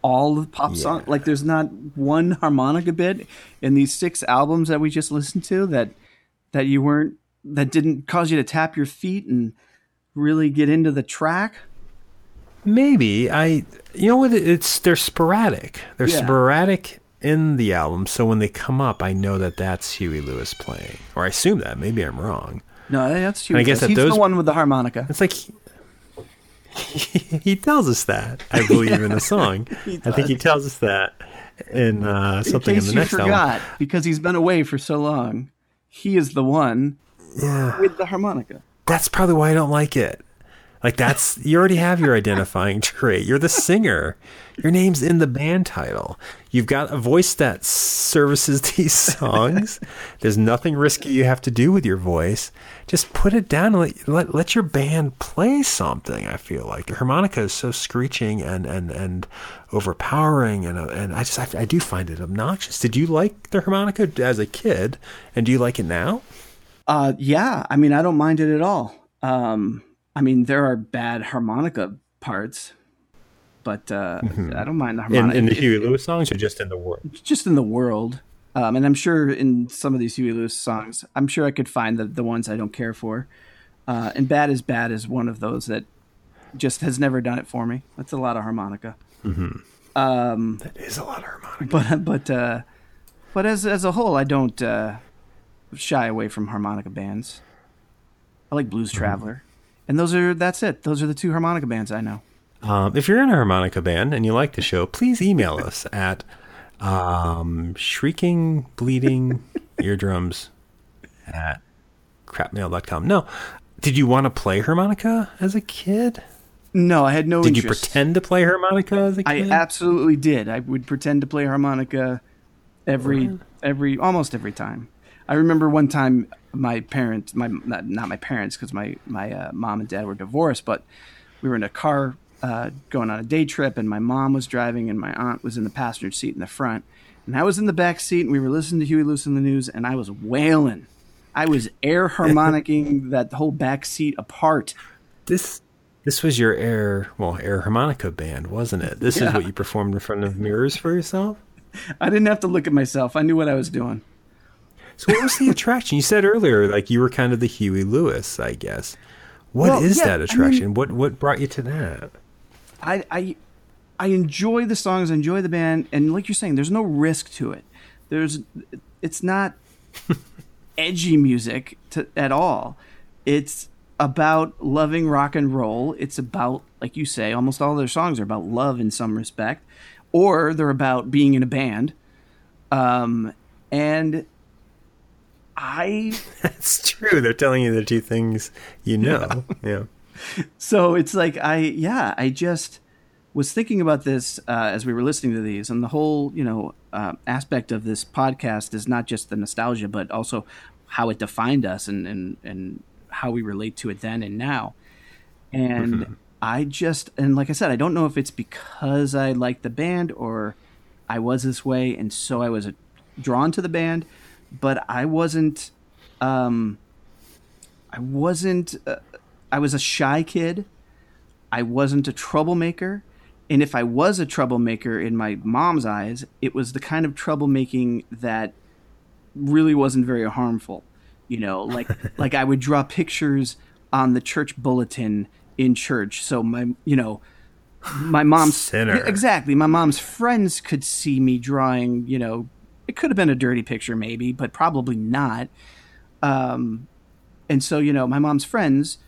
all the pop yeah. songs. Like there's not one harmonica bit in these six albums that we just listened to that that you weren't that didn't cause you to tap your feet and really get into the track. Maybe I, you know what? It's they're sporadic. They're yeah. sporadic in the album, so when they come up, I know that that's Huey Lewis playing, or I assume that. Maybe I'm wrong. No, that's And I guess He's that those- the one with the harmonica. It's like he, tells us that. I believe in the song. I think he tells us that in uh, something in in, case the you next album. because he's been away for so long, he is the one Yeah, with the harmonica. that's probably why I don't like it. Like that's you already have your identifying trait. You're the singer. Your name's in the band title. You've got a voice that services these songs. There's nothing risky you have to do with your voice. Just put it down and let, let, let your band play something. I feel like the harmonica is so screeching and and and overpowering, and uh, and I just I, I do find it obnoxious. Did you like the harmonica as a kid, and do you like it now? Uh, yeah, I mean, I don't mind it at all. Um, I mean, there are bad harmonica parts, but uh, I don't mind the Mm-hmm. In, harmonica. in the It- Huey Lewis songs, or just in the world? just in the world. Um, and I'm sure in some of these Huey Lewis songs, I'm sure I could find the, the ones I don't care for. Uh, and Bad is Bad is one of those that just has never done it for me. That's a lot of harmonica. That is a lot of harmonica. But but uh, but as as a whole, I don't uh, shy away from harmonica bands. I like Blues Traveler, and those are that's it. Those are the two harmonica bands I know. Um, if you're in a harmonica band and you like the show, please email us at um, shrieking bleeding eardrums at crapmail.com. No, did you want to play harmonica as a kid? No, I had no. Did you pretend to play harmonica as a kid? I absolutely did. I would pretend to play harmonica every every almost every time. I remember one time my parents, my not, not my parents because my my uh, mom and dad were divorced, but we were in a car uh, going on a day trip, and my mom was driving, and my aunt was in the passenger seat in the front, and I was in the back seat, and we were listening to Huey Lewis and the News, and I was wailing. I was air harmonicking that whole back seat apart. this this was your air well air harmonica band, wasn't it? This is what you performed in front of mirrors for yourself. I didn't have to look at myself. I knew what I was doing. So what was the attraction? You said earlier, like you were kind of the Huey Lewis, I guess. What is Well, yeah, that I mean- attraction? what what brought you to that? I, I I enjoy the songs, I enjoy the band, and like you're saying, there's no risk to it. There's, it's not edgy music to, at all. It's about loving rock and roll. It's about, like you say, almost all their songs are about love in some respect, or they're about being in a band. Um, and I That's true. They're telling you the two things you know. Yeah. so it's like I yeah I just was thinking about this uh, as we were listening to these, and the whole you know uh, aspect of this podcast is not just the nostalgia, but also how it defined us and and and how we relate to it then and now. And I just and like I said, I don't know if it's because I like the band or I was this way, and so I was drawn to the band, but I wasn't. Um, I wasn't. Uh, I was a shy kid. I wasn't a troublemaker. And if I was a troublemaker in my mom's eyes, it was the kind of troublemaking that really wasn't very harmful. You know, like like I would draw pictures on the church bulletin in church. So my you know my mom's Sinner. Exactly. My mom's friends could see me drawing, you know, it could have been a dirty picture maybe, but probably not. Um and so, you know, my mom's friends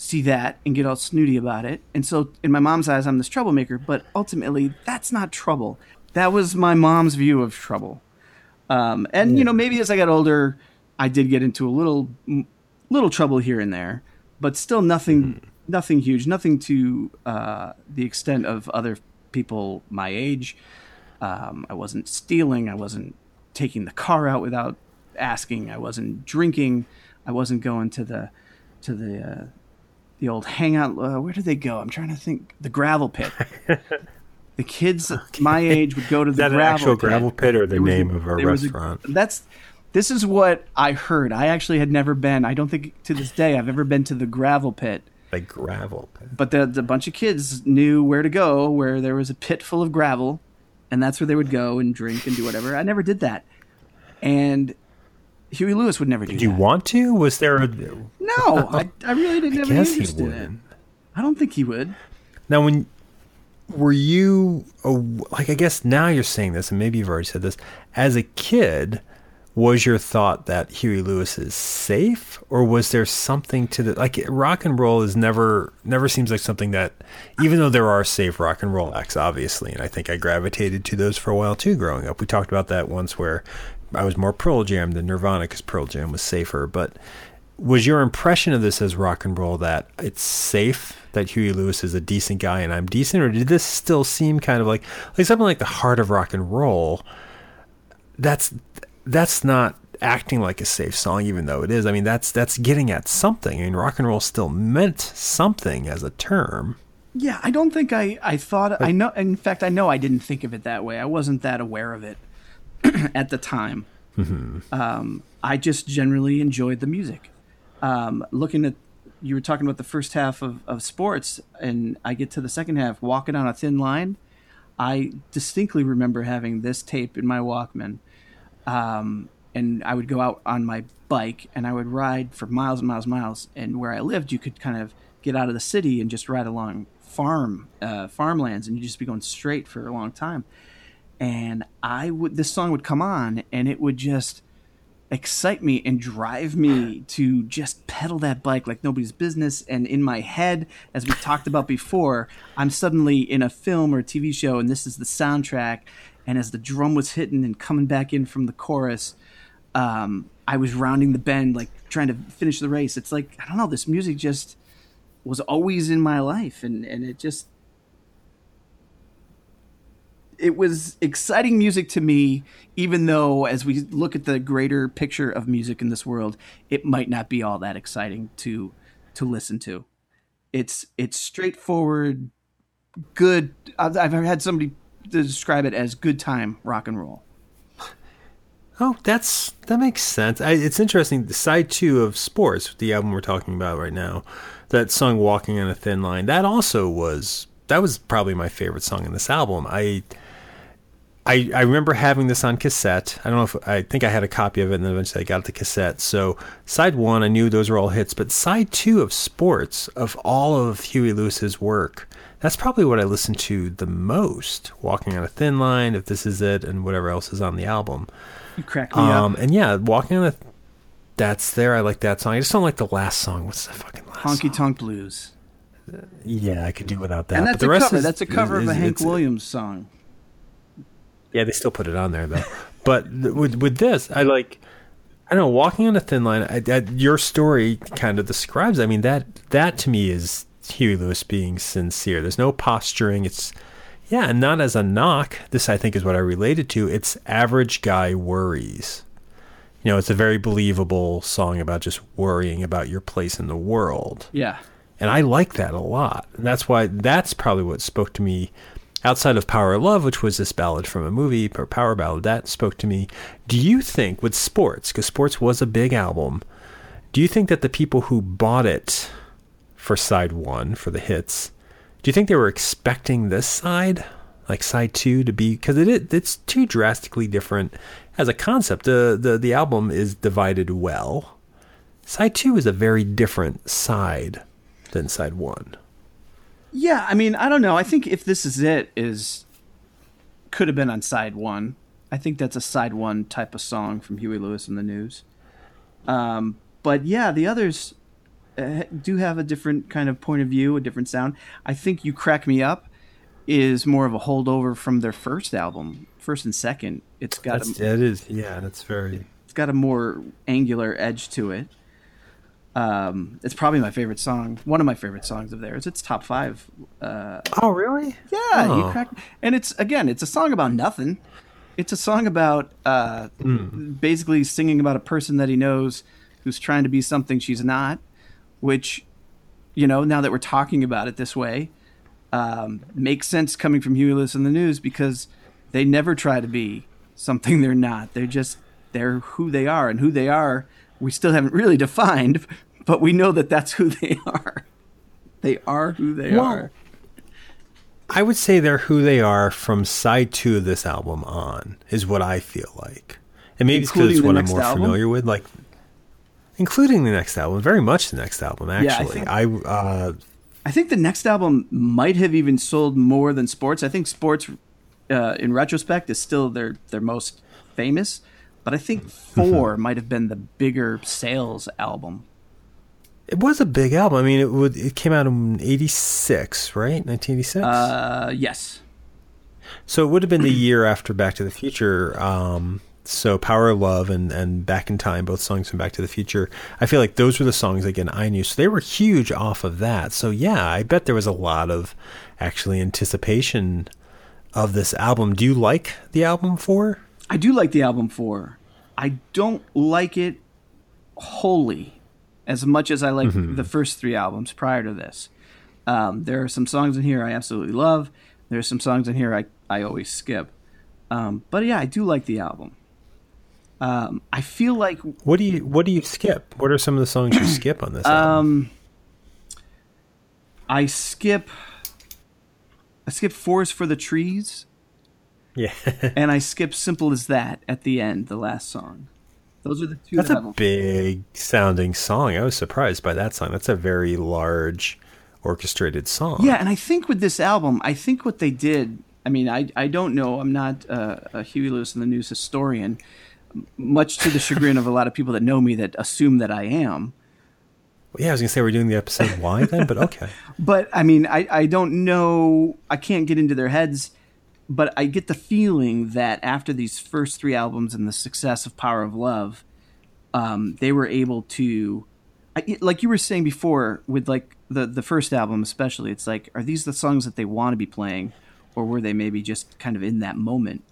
see that and get all snooty about it. And so, in my mom's eyes, I'm this troublemaker, but ultimately, that's not trouble. That was my mom's view of trouble. Um, and, you know, maybe as I got older, I did get into a little, little trouble here and there, but still nothing, nothing huge, nothing to uh, the extent of other people my age. Um, I wasn't stealing. I wasn't taking the car out without asking. I wasn't drinking. I wasn't going to the to the uh, the old hangout. Uh, where did they go? I'm trying to think. The gravel pit. the kids my age would go to Is the gravel actual pit. gravel pit or the There name of a there was restaurant? that's this is what I heard. I actually had never been. I don't think to this day I've ever been to the gravel pit. like gravel pit. But the the bunch of kids knew where to go, where there was a pit full of gravel, and that's where they would go and drink and do whatever. I never did that, and Huey Lewis would never do that. Did you that. want to? Was there a no, I, I really didn't have any interest in it. I don't think he would. Now when were you like I guess now you're saying this and maybe you've already said this as a kid was your thought that Huey Lewis is safe or was there something to the like rock and roll is never never seems like something that even though there are safe rock and roll acts obviously and I think I gravitated to those for a while too growing up we talked about that once where I was more Pearl Jam than Nirvana because Pearl Jam was safer but was your impression of this as rock and roll that it's safe that Huey Lewis is a decent guy and I'm decent, or did this still seem kind of like like something like the heart of rock and roll? That's that's not acting like a safe song, even though it is. I mean, that's that's getting at something. I mean, rock and roll still meant something as a term. Yeah, I don't think I I thought but, I know. In fact, I know I didn't think of it that way. I wasn't that aware of it at the time. Mm-hmm. Um, I just generally enjoyed the music. Um, looking at you were talking about the first half of, of sports, and I get to the second half, walking on a thin line. I distinctly remember having this tape in my Walkman, um, and I would go out on my bike and I would ride for miles and miles and miles. And where I lived, you could kind of get out of the city and just ride along farm uh, farmlands, and you'd just be going straight for a long time. And I would this song would come on, and it would just excite me and drive me to just pedal that bike like nobody's business. And in my head, as we talked about before, I'm suddenly in a film or a TV show, and this is the soundtrack. And as the drum was hitting and coming back in from the chorus, um, I was rounding the bend, like trying to finish the race. It's like I don't know. This music just was always in my life, and and it just it was exciting music to me, even though as we look at the greater picture of music in this world, it might not be all that exciting to to listen to. It's it's straightforward, good. I've, I've had somebody describe it as good time rock and roll. Oh, that's that makes sense. I, it's interesting. The side two of Sports, the album we're talking about right now, that song "Walking on a Thin Line," that also was that was probably my favorite song in this album. I I, I remember having this on cassette. I don't know if I think I had a copy of it, and then eventually I got the cassette. So side one, I knew those were all hits, but side two of Sports, of all of Huey Lewis's work, that's probably what I listen to the most. Walking on a Thin Line, If This Is It, and whatever else is on the album. You crack me um, up. And yeah, Walking on a that's there. I like that song. I just don't like the last song. What's the fucking last Honky? Tonk Blues. Yeah, I could do without that. And that's but the a cover. Is, that's a cover is, of a Hank Williams song. Yeah, they still put it on there though. but th- with with this, I like. I don't know. Walking on a thin line. I, I, your story kind of describes. I mean that that to me is Huey Lewis being sincere. There's no posturing. It's yeah, and not as a knock. This I think is what I related to. It's average guy worries. You know, it's a very believable song about just worrying about your place in the world. Yeah. And I like that a lot. And that's why that's probably what spoke to me outside of Power of Love, which was this ballad from a movie, or Power Ballad, that spoke to me. Do you think with Sports, because Sports was a big album, do you think that the people who bought it for side one, for the hits, do you think they were expecting this side, like side two, to be, because it, it's too drastically different as a concept. The, the, the album is divided well. Side two is a very different side than side one. Yeah, I mean, I don't know. I think if this is it, is could have been on side one. I think that's a side one type of song from Huey Lewis and the News. Um, but yeah, the others uh, do have a different kind of point of view, a different sound. I think "You Crack Me Up" is more of a holdover from their first album, first and second. It's got that's, a, it is yeah, that's very. It's got a more angular edge to it. Um, it's probably my favorite song. One of my favorite songs of theirs. It's top five. Uh, oh, really? Yeah, oh. you crack. And it's again, it's a song about nothing. It's a song about uh, mm. basically singing about a person that he knows who's trying to be something she's not. Which, you know, now that we're talking about it this way, um, makes sense coming from Huey Lewis and the News because they never try to be something they're not. They're just they're who they are, and who they are we still haven't really defined, but we know that that's who they are. They are who they well, are. I would say they're who they are from side two of this album on, is what I feel like. And maybe including it's because it's what I'm more album? familiar with, like including the next album, very much the next album, actually. Yeah, I, I uh, I think the next album might have even sold more than Sports. I think Sports, uh, in retrospect, is still their their most famous. But I think 4 might have been the bigger sales album. It was a big album. I mean, it would it came out in '86, right? 1986. Uh, yes. So it would have been the year after Back to the Future. Um, so Power of Love and, and Back in Time, both songs from Back to the Future. I feel like those were the songs again I knew. So they were huge off of that. So yeah, I bet there was a lot of actually anticipation of this album. Do you like the album Four? I do like the album Four. I don't like it wholly as much as I like the first three albums prior to this. Um, there are some songs in here I absolutely love. There are some songs in here I, I always skip. Um, but yeah, I do like the album. Um, I feel like What do you What do you skip? What are some of the songs you skip on this album? um, I skip I skip Forest for the Trees Yeah, and I skip Simple as That at the end, the last song. Those are the two that's that a have- big sounding song. I was surprised by that song. That's a very large orchestrated song. Yeah, and I think with this album, I think what they did. I mean, I I don't know. I'm not uh, a Huey Lewis and the News historian, much to the chagrin of a lot of people that know me that assume that I am. yeah. I was gonna say we're doing the episode why then, but okay. But I mean, I I don't know. I can't get into their heads. But I get the feeling that after these first three albums and the success of Power of Love, um, they were able to, I, like you were saying before, with like the the first album especially. It's like, are these the songs that they want to be playing, or were they maybe just kind of in that moment?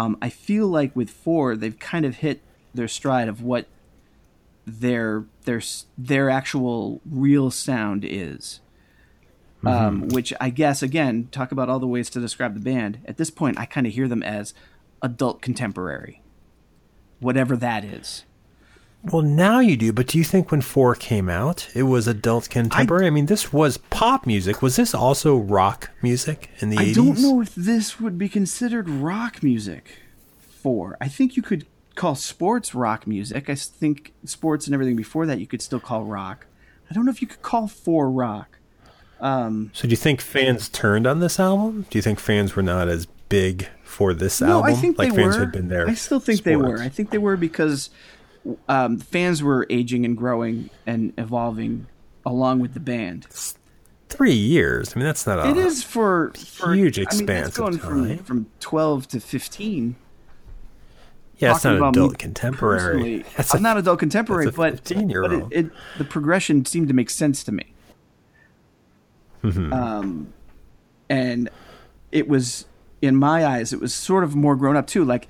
Um, I feel like with four, they've kind of hit their stride of what their their their actual real sound is. Um, which I guess again talk about all the ways to describe the band. At this point, I kind of hear them as adult contemporary, whatever that is. Well, now you do, but do you think when four came out, it was adult contemporary? I, mean, this was pop music. Was this also rock music in the I 80s? don't know if this would be considered rock music. Four, I think you could call sports rock music. I think sports and everything before that you could still call rock. I don't know if you could call four rock. Um, so do you think fans turned on this album? Do you think fans were not as big for this No, album? I think like they fans were. had been there. I still think they were. I think they were because um, fans were aging and growing and evolving along with the band. Three years. I mean, that's not a It is for, for huge I mean, expanse of going from time. from twelve to fifteen. Yeah, it's not adult contemporary. That's I'm a- not adult contemporary, that's a but, but 15-year-old. it, it, the progression seemed to make sense to me. Mm-hmm. Um, and it was in my eyes, it was sort of more grown up too. Like,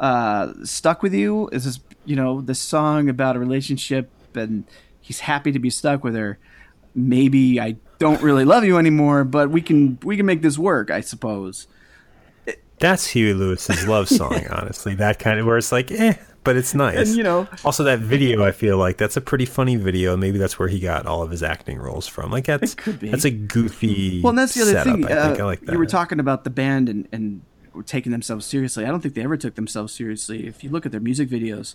uh, "Stuck with You" is this, you know, the song about a relationship, and he's happy to be stuck with her. Maybe I don't really love you anymore, but we can we can make this work, I suppose. That's Huey Lewis's love song, honestly. That kind of where it's like, eh, but it's nice. And you know, Also, that video, I feel like that's a pretty funny video. Maybe that's where he got all of his acting roles from. Like that's It could be. that's a goofy. Well, and that's the other setup, thing. I think uh, I like that. You were talking about the band and, and taking themselves seriously. I don't think they ever took themselves seriously. If you look at their music videos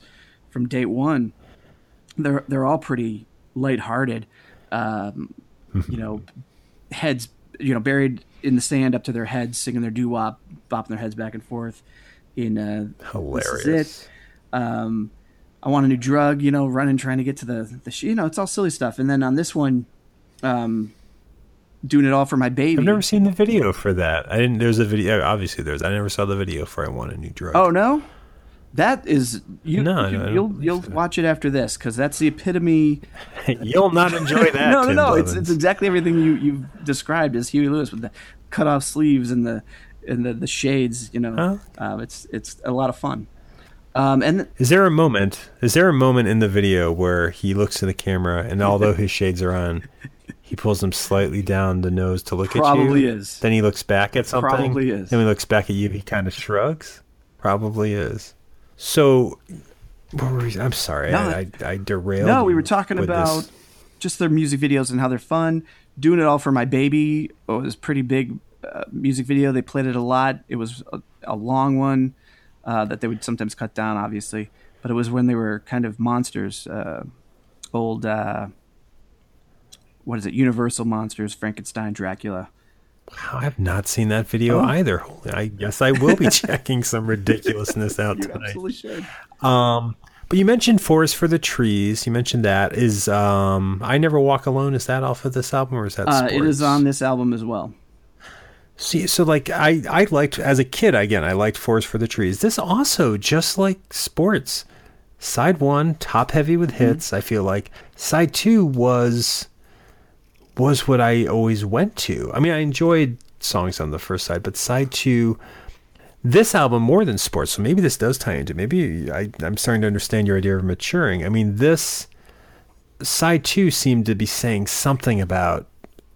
from date one, they're they're all pretty lighthearted. Um, you know, heads you know buried in the sand up to their heads, singing their doo wop, bopping their heads back and forth. In uh, Hilarious. This is it. Um, I want a new drug. You know, running trying to get to the the sh- you know it's all silly stuff. And then on this one, um, doing it all for my baby. I've never seen the video for that. I didn't. There's a video. Obviously, there's. I never saw the video for "I Want a New Drug." Oh no, that is you. No, you, no, you'll you'll so. watch it after this because that's the epitome. you'll not enjoy that. no, no, no. It's it's exactly everything you you've described as Huey Lewis with the cut off sleeves and the and the, the shades. You know, Huh? um, it's it's a lot of fun. Um, and Is there a moment? Is there a moment in the video where he looks to the camera and although his shades are on, he pulls them slightly down the nose to look at you? Probably is. Then he looks back at something. Probably is. Then he looks back at you, he kind of shrugs. Probably is. So, what were we, I'm sorry, No, I, I, I derailed. no, we were talking about this. just their music videos and how they're fun. Doing it all for my baby oh, it was a pretty big uh, music video. They played it a lot. It was a, a long one uh, that they would sometimes cut down, obviously. But it was when they were kind of monsters. Uh, old, uh, what is it? Universal monsters, Frankenstein, Dracula. Wow, I have not seen that video oh. either. I guess I will be checking some ridiculousness out you tonight. Absolutely should. Um, but you mentioned Forest for the Trees. You mentioned that is um, I Never Walk Alone. Is that off of this album or is that? Uh, it is on this album as well. See, so like I, I liked as a kid again. I liked Forest for the Trees. This also just like sports. Side one, top heavy with mm-hmm. hits. Mm-hmm. I feel like side two was was what I always went to. I mean, I enjoyed songs on the first side, but side two, this album more than sports. So maybe this does tie into. Maybe I, I'm starting to understand your idea of maturing. I mean, this side two seemed to be saying something about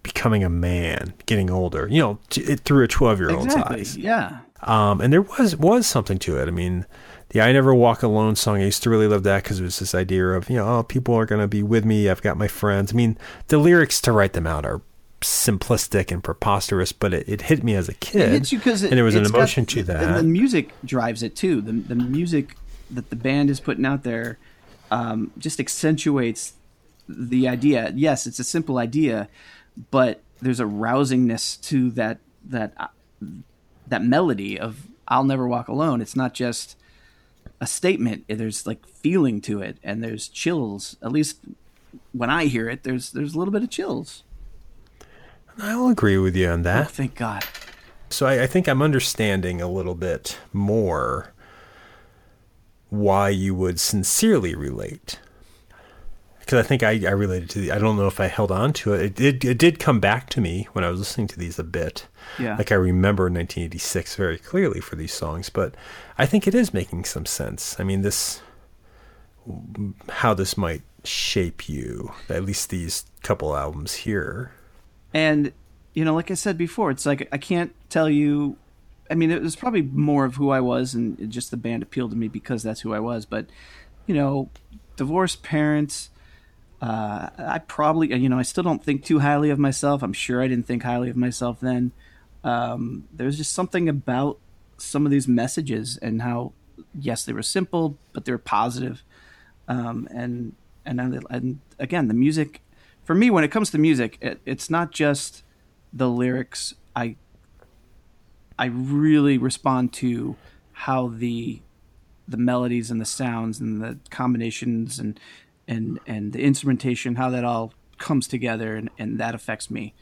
becoming a man, getting older. You know, t- through a 12 year old's exactly, eyes. Yeah. Um, and there was was something to it. I mean, the "I Never Walk Alone" song. I used to really love that because it was this idea of you know, oh, people are gonna be with me. I've got my friends. I mean, the lyrics to write them out are simplistic and preposterous, but it, it hit me as a kid. It hits you because and there was an emotion got, to that. And the music drives it too. The the music that the band is putting out there um, just accentuates the idea. Yes, it's a simple idea, but there's a rousingness to that that uh, that melody of "I'll Never Walk Alone." It's not just a statement. Eh, there's like feeling to it, and there's chills. At least when I hear it, there's there's a little bit of chills. I'll agree with you on that. Oh, thank God. So I, I think I'm understanding a little bit more why you would sincerely relate because I think I, I related to the. I don't know if I held on to it. It did. It did come back to me when I was listening to these a bit. Yeah. Like I remember 1986 very clearly for these songs, but I think it is making some sense. I mean, this how this might shape you. At least these couple albums here. And you know, like I said before, it's like I can't tell you. I mean, it was probably more of who I was, and just the band appealed to me because that's who I was. But you know, divorced parents uh, I probably, you know, I still don't think too highly of myself. I'm sure I didn't think highly of myself then. Um, there's just something about some of these messages and how, yes, they were simple, but they were positive. Um, and, and and again, the music, for me, when it comes to music, it, it's not just the lyrics. I I really respond to how the the melodies and the sounds and the combinations and and and the instrumentation, how that all comes together, and, and that affects me.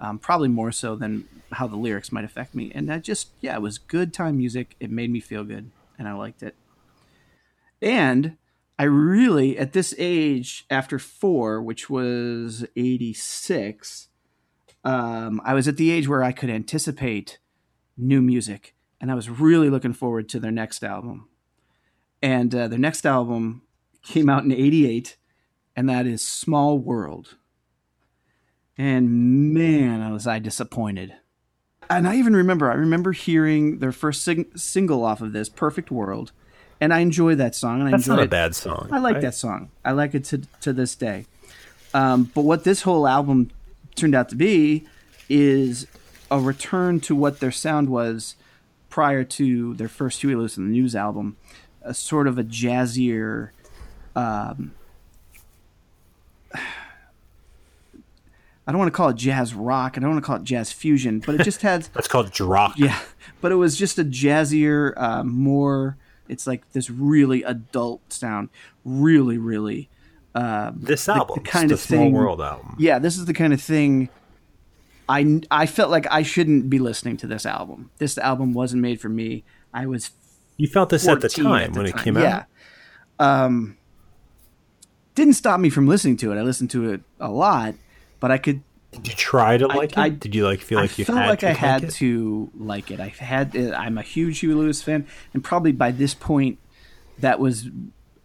Um, probably more so than how the lyrics might affect me. And that just, yeah, it was good time music. It made me feel good, and I liked it. And I really, at this age, after four, which was 86, um, I was at the age where I could anticipate new music. And I was really looking forward to their next album. And uh, their next album came out in 88, and that is Small World. And man, was I disappointed. And I even remember, I remember hearing their first sing- single off of this, Perfect World, and I enjoy that song. And I That's enjoy not it. a bad song. I like right? that song. I like it to, to this day. Um, but what this whole album turned out to be is a return to what their sound was prior to their first Huey Lewis and the News album, a sort of a jazzier, um, I don't want to call it jazz rock. I don't want to call it jazz fusion, but it just had. That's called rock. Yeah, but it was just a jazzier, uh, more. It's like this really adult sound, really, really. Uh, this album, the, the kind of thing, Small World album. Yeah, this is the kind of thing. I I felt like I shouldn't be listening to this album. This album wasn't made for me. I was. You felt this at the time at the when time. it came out. Yeah. Um, didn't stop me from listening to it. I listened to it a lot, but I could. Did you try to like I, it? I, Did you like feel like I you felt had like I had like to like it? I had. I'm a huge Huey Lewis fan, and probably by this point, that was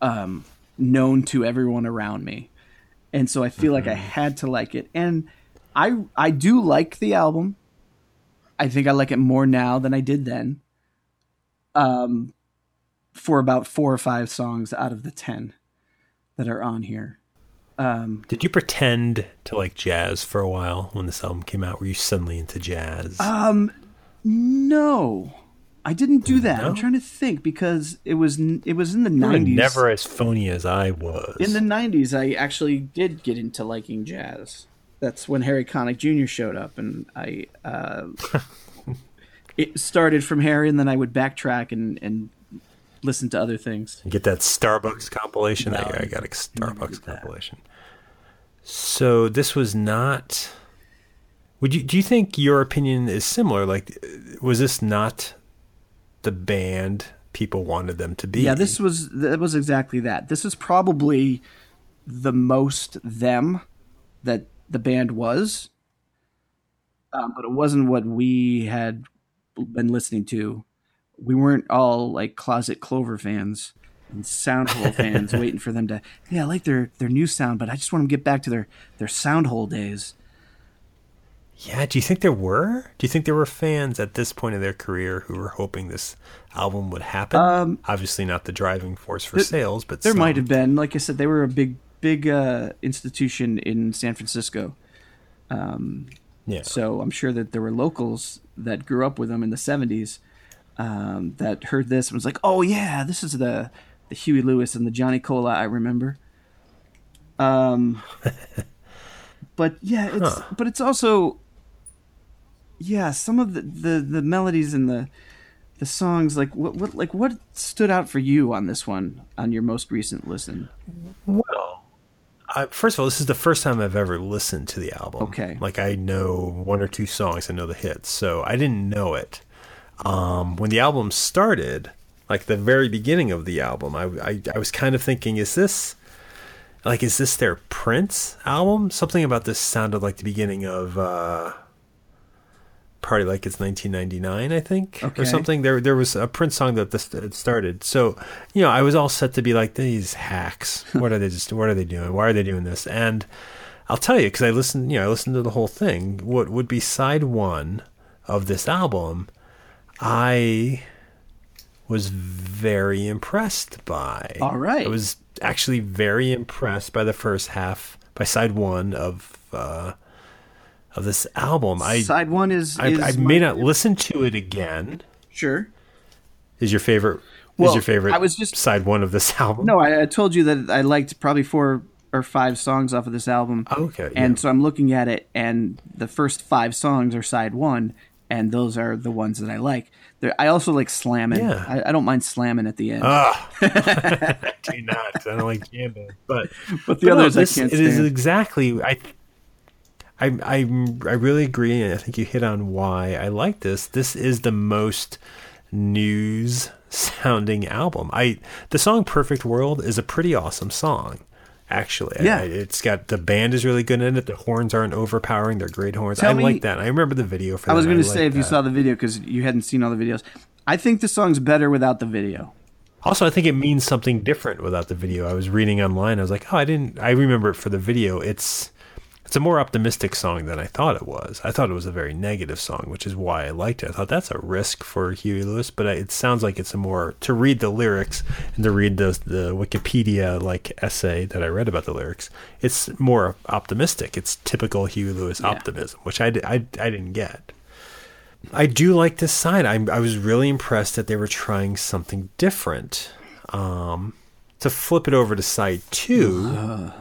um, known to everyone around me, and so I feel mm-hmm. like I mm-hmm. had to like it. And I I do like the album. I think I like it more now than I did then. Um, for about four or five songs out of the ten that are on here. Um, Did you pretend to like jazz for a while when this album came out? Were you suddenly into jazz? Um, no, I didn't do that. No? I'm trying to think because it was it was in the nineties. Never as phony as I was. In the nineties, I actually did get into liking jazz. that's when Harry Connick Jr. showed up, and I uh, it started from Harry, and then I would backtrack and and listen to other things. Get that Starbucks compilation. No, I, I got a Starbucks compilation. So this was not. Would you do you think your opinion is similar? Like, was this not the band people wanted them to be? Yeah, this was that was exactly that. This is probably the most them that the band was, um, but it wasn't what we had been listening to. We weren't all like closet Clover fans and Soundhole fans, waiting for them to. Yeah, I like their their new sound, but I just want them to get back to their their Soundhole days. Yeah, do you think there were? Do you think there were fans at this point of their career who were hoping this album would happen? Um, Obviously, not the driving force for sales, but There some. might have been, like I said, they were a big big uh, institution in San Francisco. Yeah. So I'm sure that there were locals that grew up with them in the 70s um, that heard this and was like, "Oh yeah, this is the the Huey Lewis and the Johnny Colla I remember." Um, but yeah, it's Huh. but it's also yeah, some of the, the the melodies and the the songs like what what like what stood out for you on this one on your most recent listen? Well, I, first of all, this is the first time I've ever listened to the album. Okay. Like I know one or two songs, I know the hits, so I didn't know it. Um, when the album started, like the very beginning of the album, I, I I was kind of thinking, is this like is this their Prince album? Something about this sounded like the beginning of uh, Party Like It's 1999, I think, Okay. or something. There there was a Prince song that this had started. So you know, I was all set to be like these hacks. What are they just? What are they doing? Why are they doing this? And I'll tell you because I listened. You know, I listened to the whole thing. What would be side one of this album? I was very impressed by. All right. I was actually very impressed by the first half, by side one of uh, of this album. I Side one is, I, is I my- may not listen to it again. sure. Is your favorite? Well, is your favorite? I was just- side one of this album. No, I, I told you that I liked probably four or five songs off of this album. Okay, And yeah. so I'm looking at it, and the first five songs are side one, and those are the ones that I like. There, I also like slamming. Yeah. I, I don't mind slamming at the end. Ah, I do not. I don't like jam band, but but the But no, others this- I can't It is stand. exactly. I, I, I, I really agree, and I think you hit on why I like this. This is the most news sounding album. I the song "Perfect World" is a pretty awesome song. Actually, Yeah. I- it's got the band is really good in it. The horns aren't overpowering; they're great horns. Tell I me- like that. I remember the video for. I was going to say if you saw the video because you hadn't seen all the videos. I think the song's better without the video. Also, I think it means something different without the video. I was reading online. I was like, oh, I didn't. I remember it for the video. It's it's a more optimistic song than I thought it was. I thought it was a very negative song, which is why I liked it. I thought that's a risk for Huey Lewis, but it sounds like it's a more to read the lyrics and to read the the Wikipedia like essay that I read about the lyrics. It's more optimistic. It's typical Huey Lewis Yeah. optimism, which I, I I didn't get. I do like this side. I, I was really impressed that they were trying something different. Um, to flip it over to side two,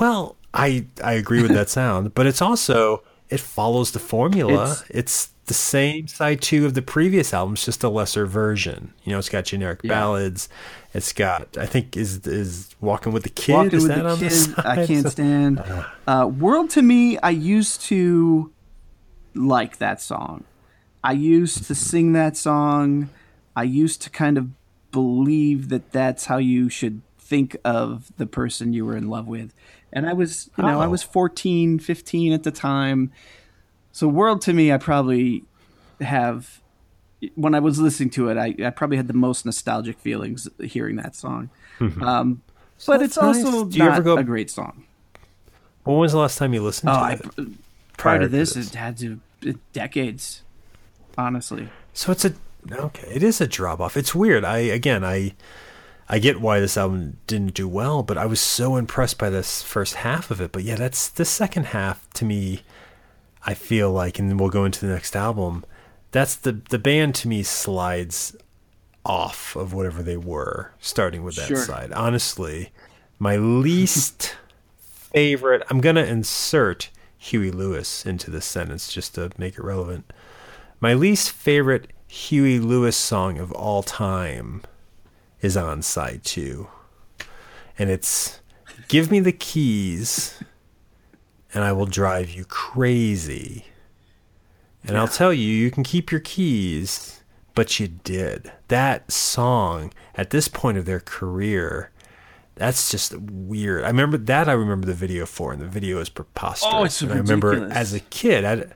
well, I I agree with that sound, but it's also it follows the formula. It's- It's, the same side two of the previous albums, just a lesser version. You know, it's got generic Yeah. ballads. It's got I think is is Walking with the Kid. Walking is with that the on Kid, the side? I can't stand. Uh, World to me, I used to like that song. I used to sing that song. I used to kind of believe that that's how you should think of the person you were in love with. And I was, you know, I Oh. was 14, 15 at the time. So World to me, I probably have when I was listening to it, I, I probably had the most nostalgic feelings hearing that song. Um, but that's it's also. Do you not ever go- a great song. When was the last time you listened Oh, to I, it? prior, prior to to this, this? it had to decades. Honestly, So it's a okay. It is a drop off. It's weird. I again, I I get why this album didn't do well, but I was so impressed by this first half of it. But yeah, that's the second half to me. I feel like, and then we'll go into the next album. That's the the band to me slides off of whatever they were starting with that Sure. side. Honestly, my least favorite. I'm gonna insert Huey Lewis into this sentence just to make it relevant. My least favorite Huey Lewis song of all time is on side two, and it's "Give Me the Keys." And I will drive you crazy. And I'll tell you, you can keep your keys, but you did. That song at this point of their career, that's just weird. I remember that I remember the video for, and the video is preposterous. Oh, it's and I remember as a kid, I,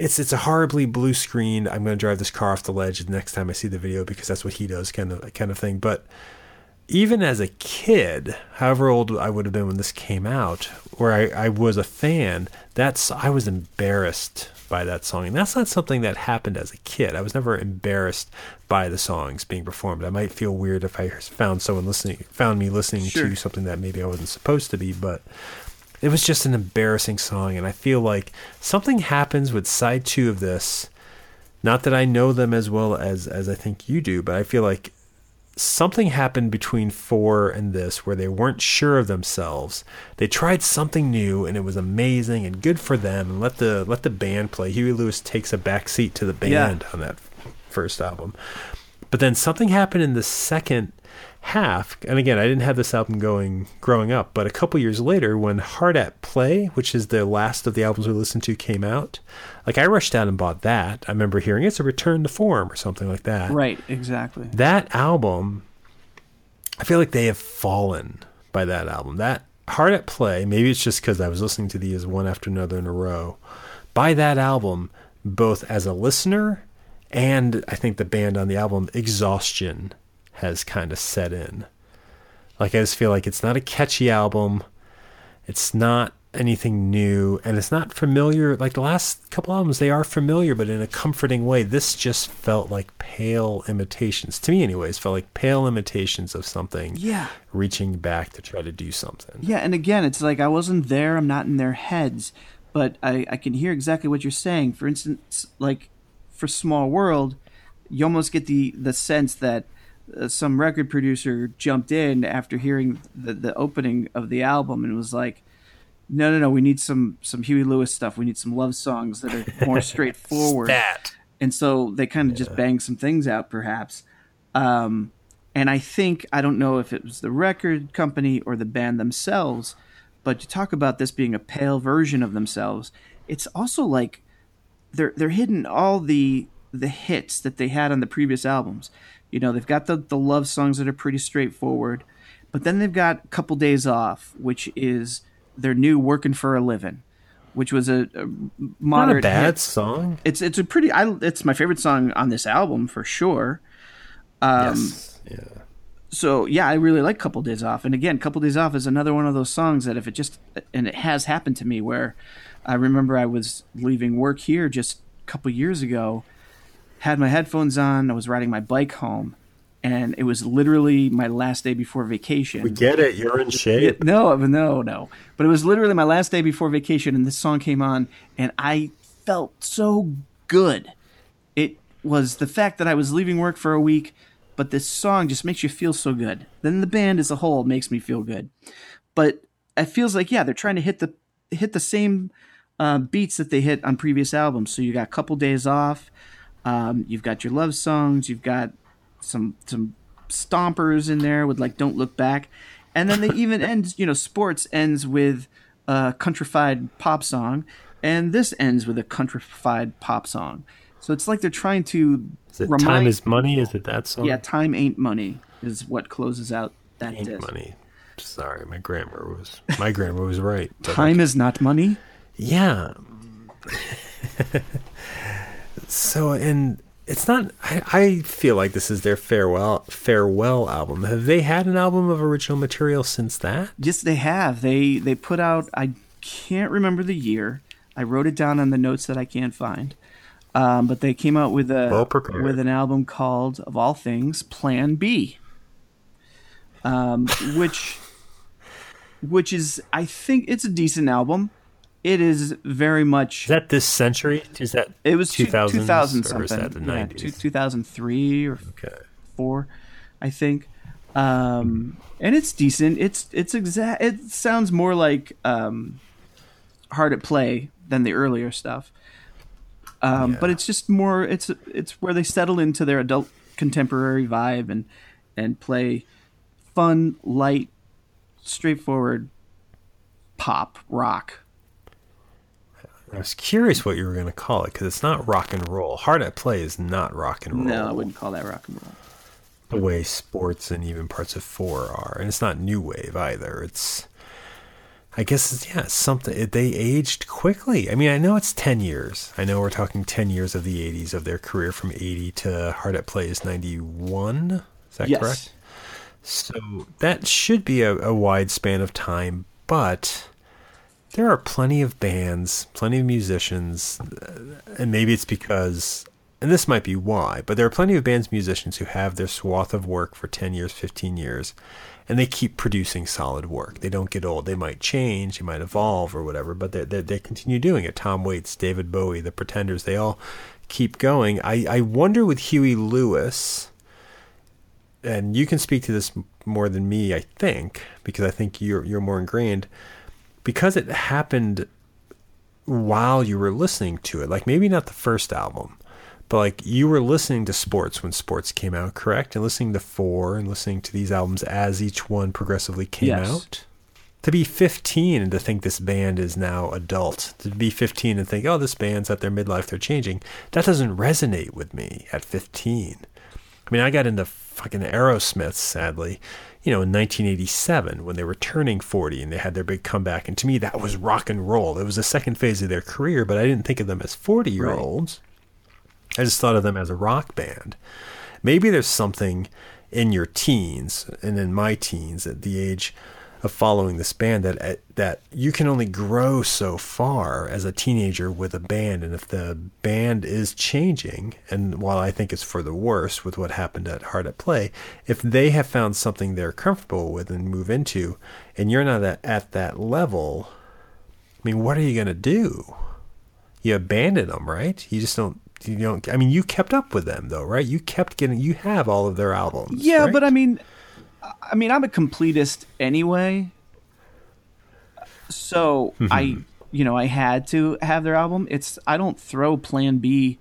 it's it's a horribly blue screen. I'm going to drive this car off the ledge the next time I see the video because that's what he does, kind of kind of thing. But even as a kid, however old I would have been when this came out, where I, I was a fan, that's I was embarrassed by that song. And that's not something that happened as a kid. I was never embarrassed by the songs being performed. I might feel weird if I found someone listening found me listening Sure. to something that maybe I wasn't supposed to be, but it was just an embarrassing song and I feel like something happens with side 2 of this. Not that I know them as well as as I think you do, but I feel like something happened between Fore and this where they weren't sure of themselves. They tried something new and it was amazing and good for them and let the let the band play. Huey Lewis takes a back seat to the band on that first album. But then something happened in the second half. And again, I didn't have this album going growing up, but a couple years later when Hard at Play, which is the last of the albums we listened to, came out, like I rushed out and bought that. I remember hearing it's a return to form or something like that Right, exactly. that album i feel like they have fallen by that album that hard at play maybe it's just because i was listening to these one after another in a row by that album both as a listener and i think the band on the album exhaustion has kind of set in. Like i just feel like it's not a catchy album. It's not anything new and it's not familiar like the last couple albums they are familiar but in a comforting way. This just felt like pale imitations. To me anyways felt like pale imitations of something Yeah. reaching back to try to do something. Yeah, and again, it's like I wasn't there, I'm not in their heads, but I, I can hear exactly what you're saying. For instance, like for Small World, you almost get the, the sense that uh, some record producer jumped in after hearing the, the opening of the album and was like, no, no, no, we need some, some Huey Lewis stuff. We need some love songs that are more straightforward. That and so they kind of just banged some things out perhaps. Um, and i think i don't know if it was the record company or the band themselves but to talk about this being a pale version of themselves it's also like they're they're hitting all the the hits that they had on the previous albums you know they've got the the love songs that are pretty straightforward but then they've got a couple days off which is their new working for a living which was a, a not a bad hit. song. It's it's a pretty I it's my favorite song on this album for sure. Um, yes. Yeah. So yeah, I really like Couple Days Off, and again, Couple Days Off is another one of those songs that if it just and it has happened to me where I remember I was leaving work here just a couple years ago, had my headphones on, I was riding my bike home, and it was literally my last day before vacation. we get it you're in shape No, no, no. But it was literally my last day before vacation, and this song came on, and I felt so good. It was the fact that I was leaving work for a week, but this song just makes you feel so good. Then the band as a whole makes me feel good. But it feels like yeah, they're trying to hit the hit the same uh, beats that they hit on previous albums. So you got a couple days off. Um, you've got your love songs. You've got some some stompers in there with like "Don't Look Back," and then they even end. You know, sports ends with a countrified pop song, and this ends with a countrified pop song. So it's like they're trying to is it remind. time is money is it that song yeah, time ain't money is what closes out that ain't disc. money sorry my grammar was my grammar was right Time is not money. Yeah. so and it's not I, I feel like this is their farewell farewell album. Have they had an album of original material since that? Yes, they have. They they put out. I can't remember the year. I wrote it down on the notes that I can't find. Um, but they came out with a Well prepared. with an album called, of all things, Plan B, um, which which is I think it's a decent album. It is very much. Is that this century? Is that it was two 2000s, 2000 or something. is that the yeah, 90s? two, 2003 or okay? four, I think. um, and it's decent. It's it's exact. It sounds more like um, hard at play than the earlier stuff. Um, Yeah. But it's just more. It's it's where they settle into their adult contemporary vibe and and play fun, light, straightforward pop rock. I was curious what you were going to call it because it's not rock and roll. Hard at play is not rock and roll. No, I wouldn't call that rock and roll. the way sports and even parts of Fore are, and it's not new wave either. It's, I guess, it's, yeah, something. It, they aged quickly. I mean, I know it's ten years. I know we're talking ten years of the '80s of their career from '80 to Hard at Play is '91. Is that yes. correct? So that should be a, a wide span of time, but there are plenty of bands, plenty of musicians, and maybe it's because, and this might be why, but there are plenty of bands, musicians who have their swath of work for 10 years, 15 years, and they keep producing solid work. They don't get old. They might change, they might evolve or whatever, but they, they, they continue doing it. Tom Waits, David Bowie, The Pretenders, they all keep going. I, I wonder with Huey Lewis and you can speak to this more than me, I think, because I think you're you're more ingrained. Because it happened while you were listening to it, like maybe not the first album, but like you were listening to Sports when Sports came out, correct? And listening to Fore and listening to these albums as each one progressively came Yes. out. To be 15 and to think this band is now adult, to be 15 and think, oh, this band's at their midlife, they're changing, that doesn't resonate with me at 15. I mean, I got into fucking Aerosmith, sadly, you know, in 1987 when they were turning 40 and they had their big comeback. And to me, that was rock and roll. It was the second phase of their career, but I didn't think of them as 40 year olds. I just thought of them as a rock band. Maybe there's something in your teens and in my teens at the age of following this band that uh, that you can only grow so far as a teenager with a band. And if the band is changing and while I think it's for the worse with what happened at Hard at Play if they have found something they're comfortable with and move into and you're not at, at that level I mean what are you going to do? You abandon them right? You just don't you don't I mean you kept up with them though right? You kept getting you have all of their albums Yeah, right? but I mean, I mean, I'm a completist anyway. So I, you know, I had to have their album. It's I don't throw Plan B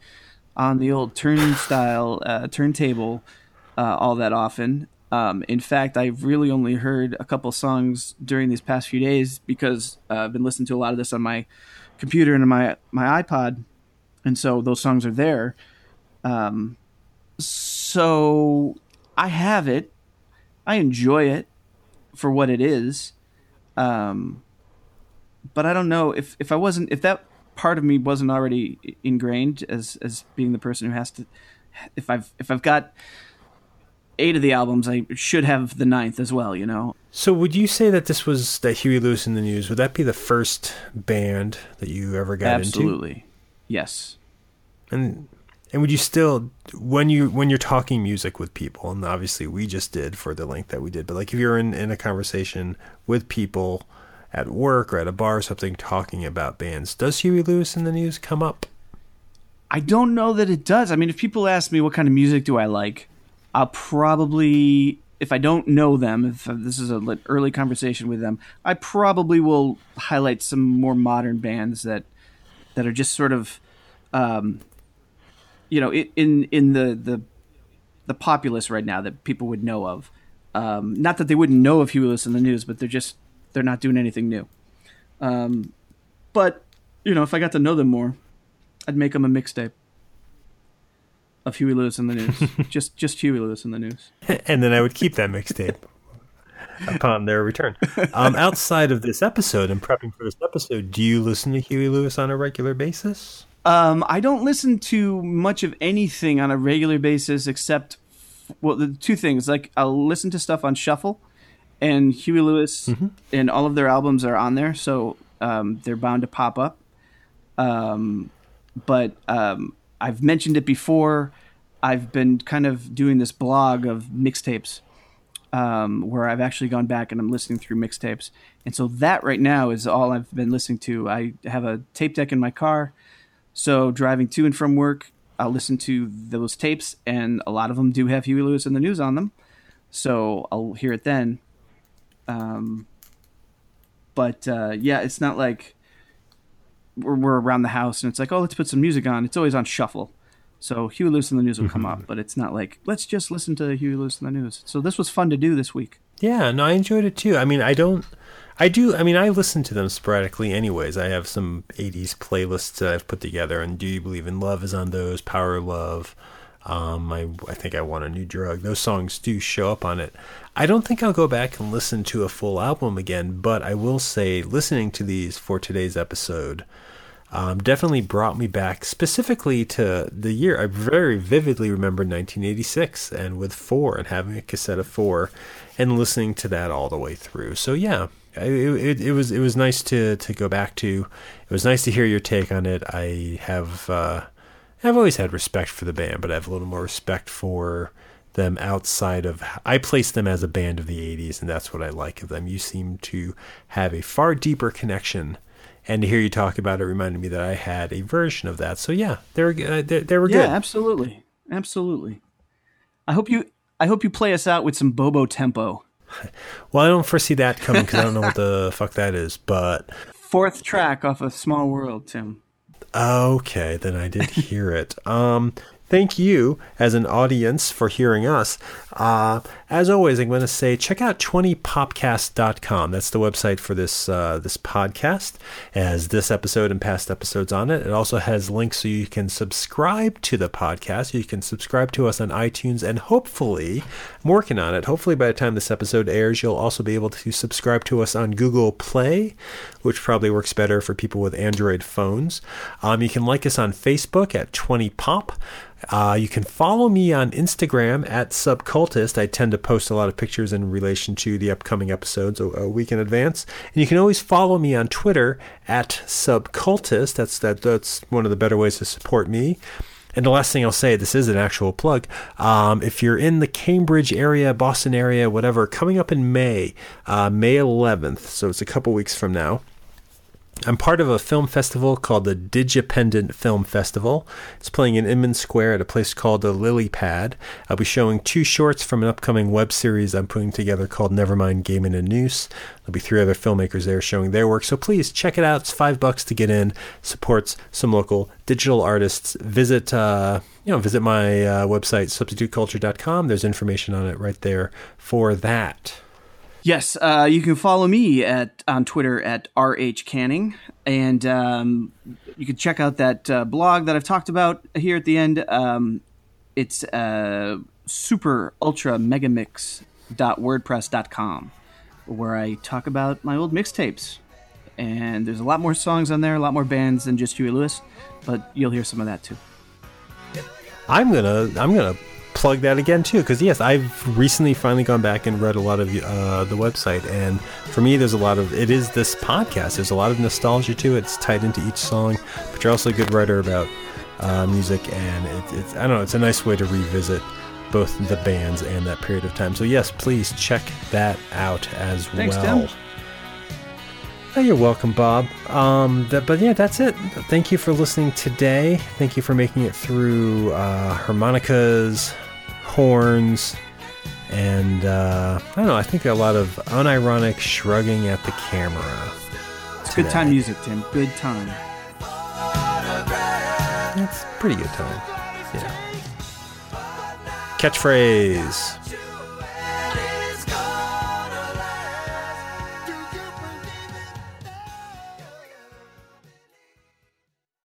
on the old turnstile uh, turntable uh, all that often. Um, in fact, I've really only heard a couple songs during these past few days because uh, I've been listening to a lot of this on my computer and my my iPod, and so those songs are there. Um, so I have it. I enjoy it for what it is. Um, but I don't know if, if I wasn't if that part of me wasn't already ingrained as as being the person who has to if I've if I've got eight of the albums I should have the ninth as well, you know. So would you say that this was that Huey Lewis and the News? Would that be the first band that you ever got into? Absolutely. Yes. And and would you still when you when you're talking music with people, and obviously we just did for the length that we did, but like if you're in, in a conversation with people at work or at a bar or something talking about bands, does Huey Lewis and the News come up? I don't know that it does. I mean, if people ask me what kind of music do I like, I'll probably, if I don't know them, if this is an early conversation with them, I probably will highlight some more modern bands that that are just sort of, um, you know, in in the the the populace right now that people would know of. Um, not that they wouldn't know of Huey Lewis and the News, but they're just they're not doing anything new. Um, but you know, if I got to know them more, I'd make them a mixtape of Huey Lewis and the News. just just Huey Lewis and the News. and then I would keep that mixtape upon their return. Um, outside of this episode and prepping for this episode, do you listen to Huey Lewis on a regular basis? Um, I don't listen to much of anything on a regular basis except well, the two things. Like I'll listen to stuff on shuffle, and Huey Lewis and all of their albums are on there, so um, they're bound to pop up. Um, but um, I've mentioned it before. I've been kind of doing this blog of mixtapes um, where I've actually gone back and I'm listening through mixtapes. And so that right now is all I've been listening to. I have a tape deck in my car. So driving to and from work, I'll listen to those tapes, and a lot of them do have Huey Lewis and the News on them. so I'll hear it then. Um, but uh, yeah, it's not like we're, we're around the house and it's like, oh, let's put some music on. It's always on shuffle. So Huey Lewis and the News will come up, but it's not like let's just listen to Huey Lewis and the News. So this was fun to do this week. Yeah, no, I enjoyed it too. I mean, I don't, I do. I mean, I listen to them sporadically, anyways. I have some '80s playlists that I've put together, and "Do You Believe in Love" is on those. "Power of Love," um, I, I think I want a new drug. Those songs do show up on it. I don't think I'll go back and listen to a full album again, but I will say, listening to these for today's episode um, definitely brought me back specifically to the year. I very vividly remember 1986 and with Fore and having a cassette of Fore and listening to that all the way through. So yeah, it, it, it was it was nice to to go back to. It was nice to hear your take on it. I have uh, I've always had respect for the band, but I have a little more respect for them outside of I place them as a band of the 80s and that's what I like of them. You seem to have a far deeper connection and to hear you talk about it reminded me that I had a version of that. So yeah, they were uh, they, they, were yeah, good. Yeah, absolutely, absolutely. I hope you I hope you play us out with some Bobo Tempo. well, I don't foresee that coming because I don't know what the fuck that is. But fourth track off of Small World, Tim. Okay, then I did hear it. Um, thank you as an audience for hearing us. Uh, as always, I'm going to say check out 20popcast.com. That's the website for this uh, this podcast. as this episode and past episodes on it. It also has links so you can subscribe to the podcast. You can subscribe to us on iTunes, and hopefully, I'm working on it. Hopefully, by the time this episode airs, you'll also be able to subscribe to us on Google Play, which probably works better for people with Android phones. Um, you can like us on Facebook at 20pop. Uh, you can follow me on Instagram at Subcultist. I tend to post a lot of pictures in relation to the upcoming episodes a, a week in advance. And you can always follow me on Twitter at Subcultist. That's that. That's one of the better ways to support me. And the last thing I'll say, this is an actual plug. Um, if you're in the Cambridge area, Boston area, whatever, coming up in May, uh, May 11th, so it's a couple weeks from now. I'm part of a film festival called the Digipendent Film Festival. It's playing in Inman Square at a place called the Lily Pad. I'll be showing two shorts from an upcoming web series I'm putting together called Nevermind Gaming and Noose. There'll be three other filmmakers there showing their work. So please check it out. It's five bucks to get in. Supports some local digital artists. Visit uh, you know visit my uh, website substituteculture.com. There's information on it right there for that. Yes, uh, you can follow me at on Twitter at rh canning, and um, you can check out that uh, blog that I've talked about here at the end. Um, it's uh, super ultra megamix dot wordpress dot com, where I talk about my old mixtapes. And there's a lot more songs on there, a lot more bands than just Huey Lewis, but you'll hear some of that too. I'm gonna I'm gonna plug that again too because yes i've recently finally gone back and read a lot of uh, the website and for me there's a lot of it is this podcast there's a lot of nostalgia to it it's tied into each song but you're also a good writer about uh, music and it, it's i don't know it's a nice way to revisit both the bands and that period of time so yes please check that out as Thanks, well Tim. Oh, you're welcome, Bob. Um, that, but yeah, that's it. Thank you for listening today. Thank you for making it through uh, harmonicas, horns, and uh, I don't know. I think a lot of unironic shrugging at the camera. It's good time music, Tim. Good time. It's pretty good time. Yeah. Catchphrase.